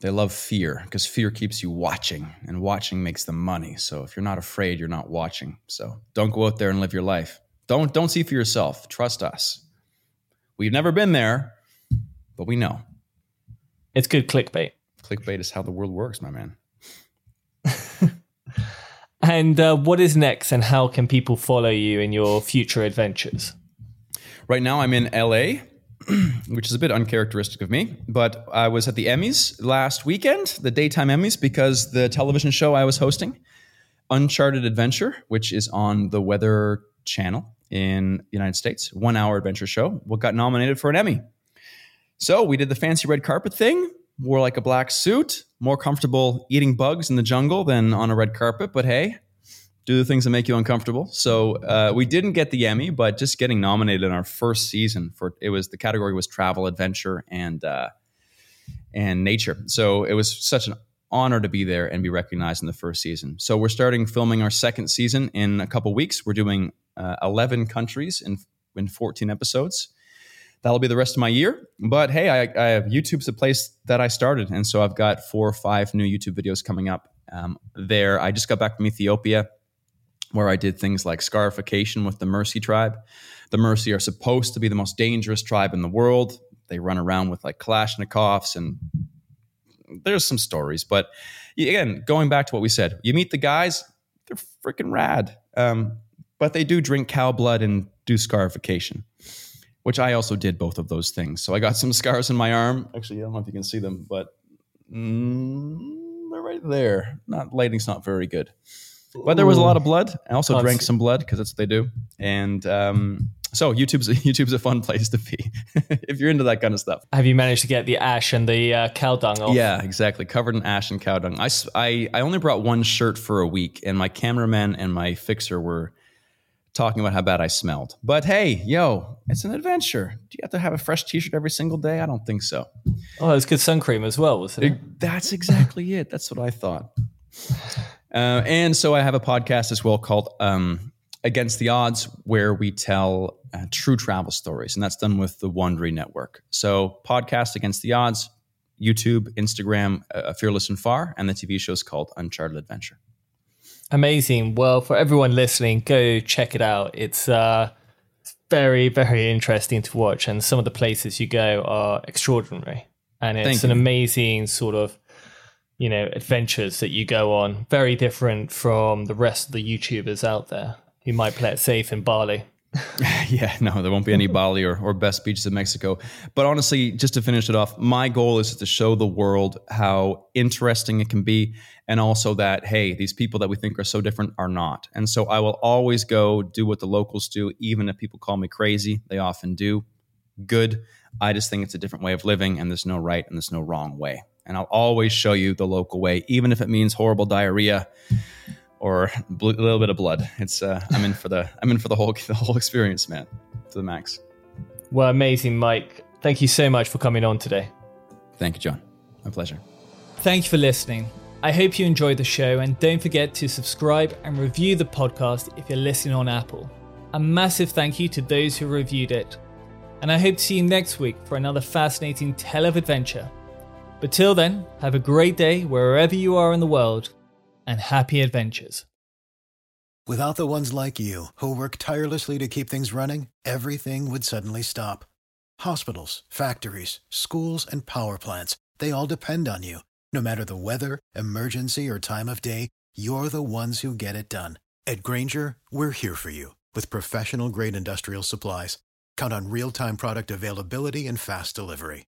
B: they love fear because fear keeps you watching and watching makes them money. So if you're not afraid, you're not watching. So don't go out there and live your life. Don't don't see for yourself. Trust us. We've never been there, but we know.
A: It's good clickbait.
B: Clickbait is how the world works, my man.
A: and uh, what is next, and how can people follow you in your future adventures?
B: Right now, I'm in LA which is a bit uncharacteristic of me. But I was at the Emmys last weekend, the daytime Emmys, because the television show I was hosting, Uncharted Adventure, which is on the Weather Channel in the United States, one hour adventure show, what got nominated for an Emmy. So we did the fancy red carpet thing, wore like a black suit, more comfortable eating bugs in the jungle than on a red carpet. But hey, do the things that make you uncomfortable. So uh, we didn't get the Emmy, but just getting nominated in our first season for it was the category was travel, adventure, and uh, and nature. So it was such an honor to be there and be recognized in the first season. So we're starting filming our second season in a couple weeks. We're doing uh, 11 countries in in 14 episodes. That'll be the rest of my year. But hey, I, I have YouTube's a place that I started, and so I've got four or five new YouTube videos coming up um, there. I just got back from Ethiopia where I did things like scarification with the Mursi tribe. The Mursi are supposed to be the most dangerous tribe in the world. They run around with like Kalashnikovs and there's some stories. But again, going back to what we said, you meet the guys, they're freaking rad. Um, but they do drink cow blood and do scarification, which I also did both of those things. So I got some scars in my arm. Actually, I don't know if you can see them, but mm, they're right there. Not lighting's not very good. But there was a lot of blood. I also drank some blood because that's what they do. And um, so YouTube's YouTube's a fun place to be if you're into that kind of stuff.
A: Have you managed to get the ash and the uh, cow dung off?
B: Yeah, exactly. Covered in ash and cow dung. I, I, I only brought one shirt for a week, and my cameraman and my fixer were talking about how bad I smelled. But hey, yo, it's an adventure. Do you have to have a fresh T-shirt every single day? I don't think so.
A: Oh, it's good sun cream as well, wasn't it? it
B: that's exactly it. That's what I thought. Uh, and so I have a podcast as well called um, Against the Odds, where we tell uh, true travel stories, and that's done with the Wondery Network. So, podcast Against the Odds, YouTube, Instagram, uh, Fearless and Far, and the TV show is called Uncharted Adventure.
A: Amazing. Well, for everyone listening, go check it out. It's uh, very, very interesting to watch, and some of the places you go are extraordinary. And it's an amazing sort of you know adventures that you go on very different from the rest of the youtubers out there who might play it safe in bali.
B: Yeah no there won't be any bali or, or best beaches in mexico. But honestly just to finish it off my goal is to show the world how interesting it can be and also that hey these people that we think are so different are not. And so i will always go do what the locals do even if people call me crazy. They often do. Good. I just think it's a different way of living and there's no right and there's no wrong way and I'll always show you the local way, even if it means horrible diarrhea or a little bit of blood. It's uh, I'm in for the I'm in for the whole the whole experience, man, to the max.
A: Well, amazing, Mike. Thank you so much for coming on today.
B: Thank you, John. My pleasure.
A: Thank you for listening. I hope you enjoyed the show, and don't forget to subscribe and review the podcast if you're listening on Apple. A massive thank you to those who reviewed it. And I hope to see you next week for another fascinating tale of adventure. But till then, have a great day wherever you are in the world and happy adventures.
C: Without the ones like you, who work tirelessly to keep things running, everything would suddenly stop. Hospitals, factories, schools, and power plants, they all depend on you. No matter the weather, emergency, or time of day, you're the ones who get it done. At Grainger, we're here for you with professional grade industrial supplies. Count on real time product availability and fast delivery.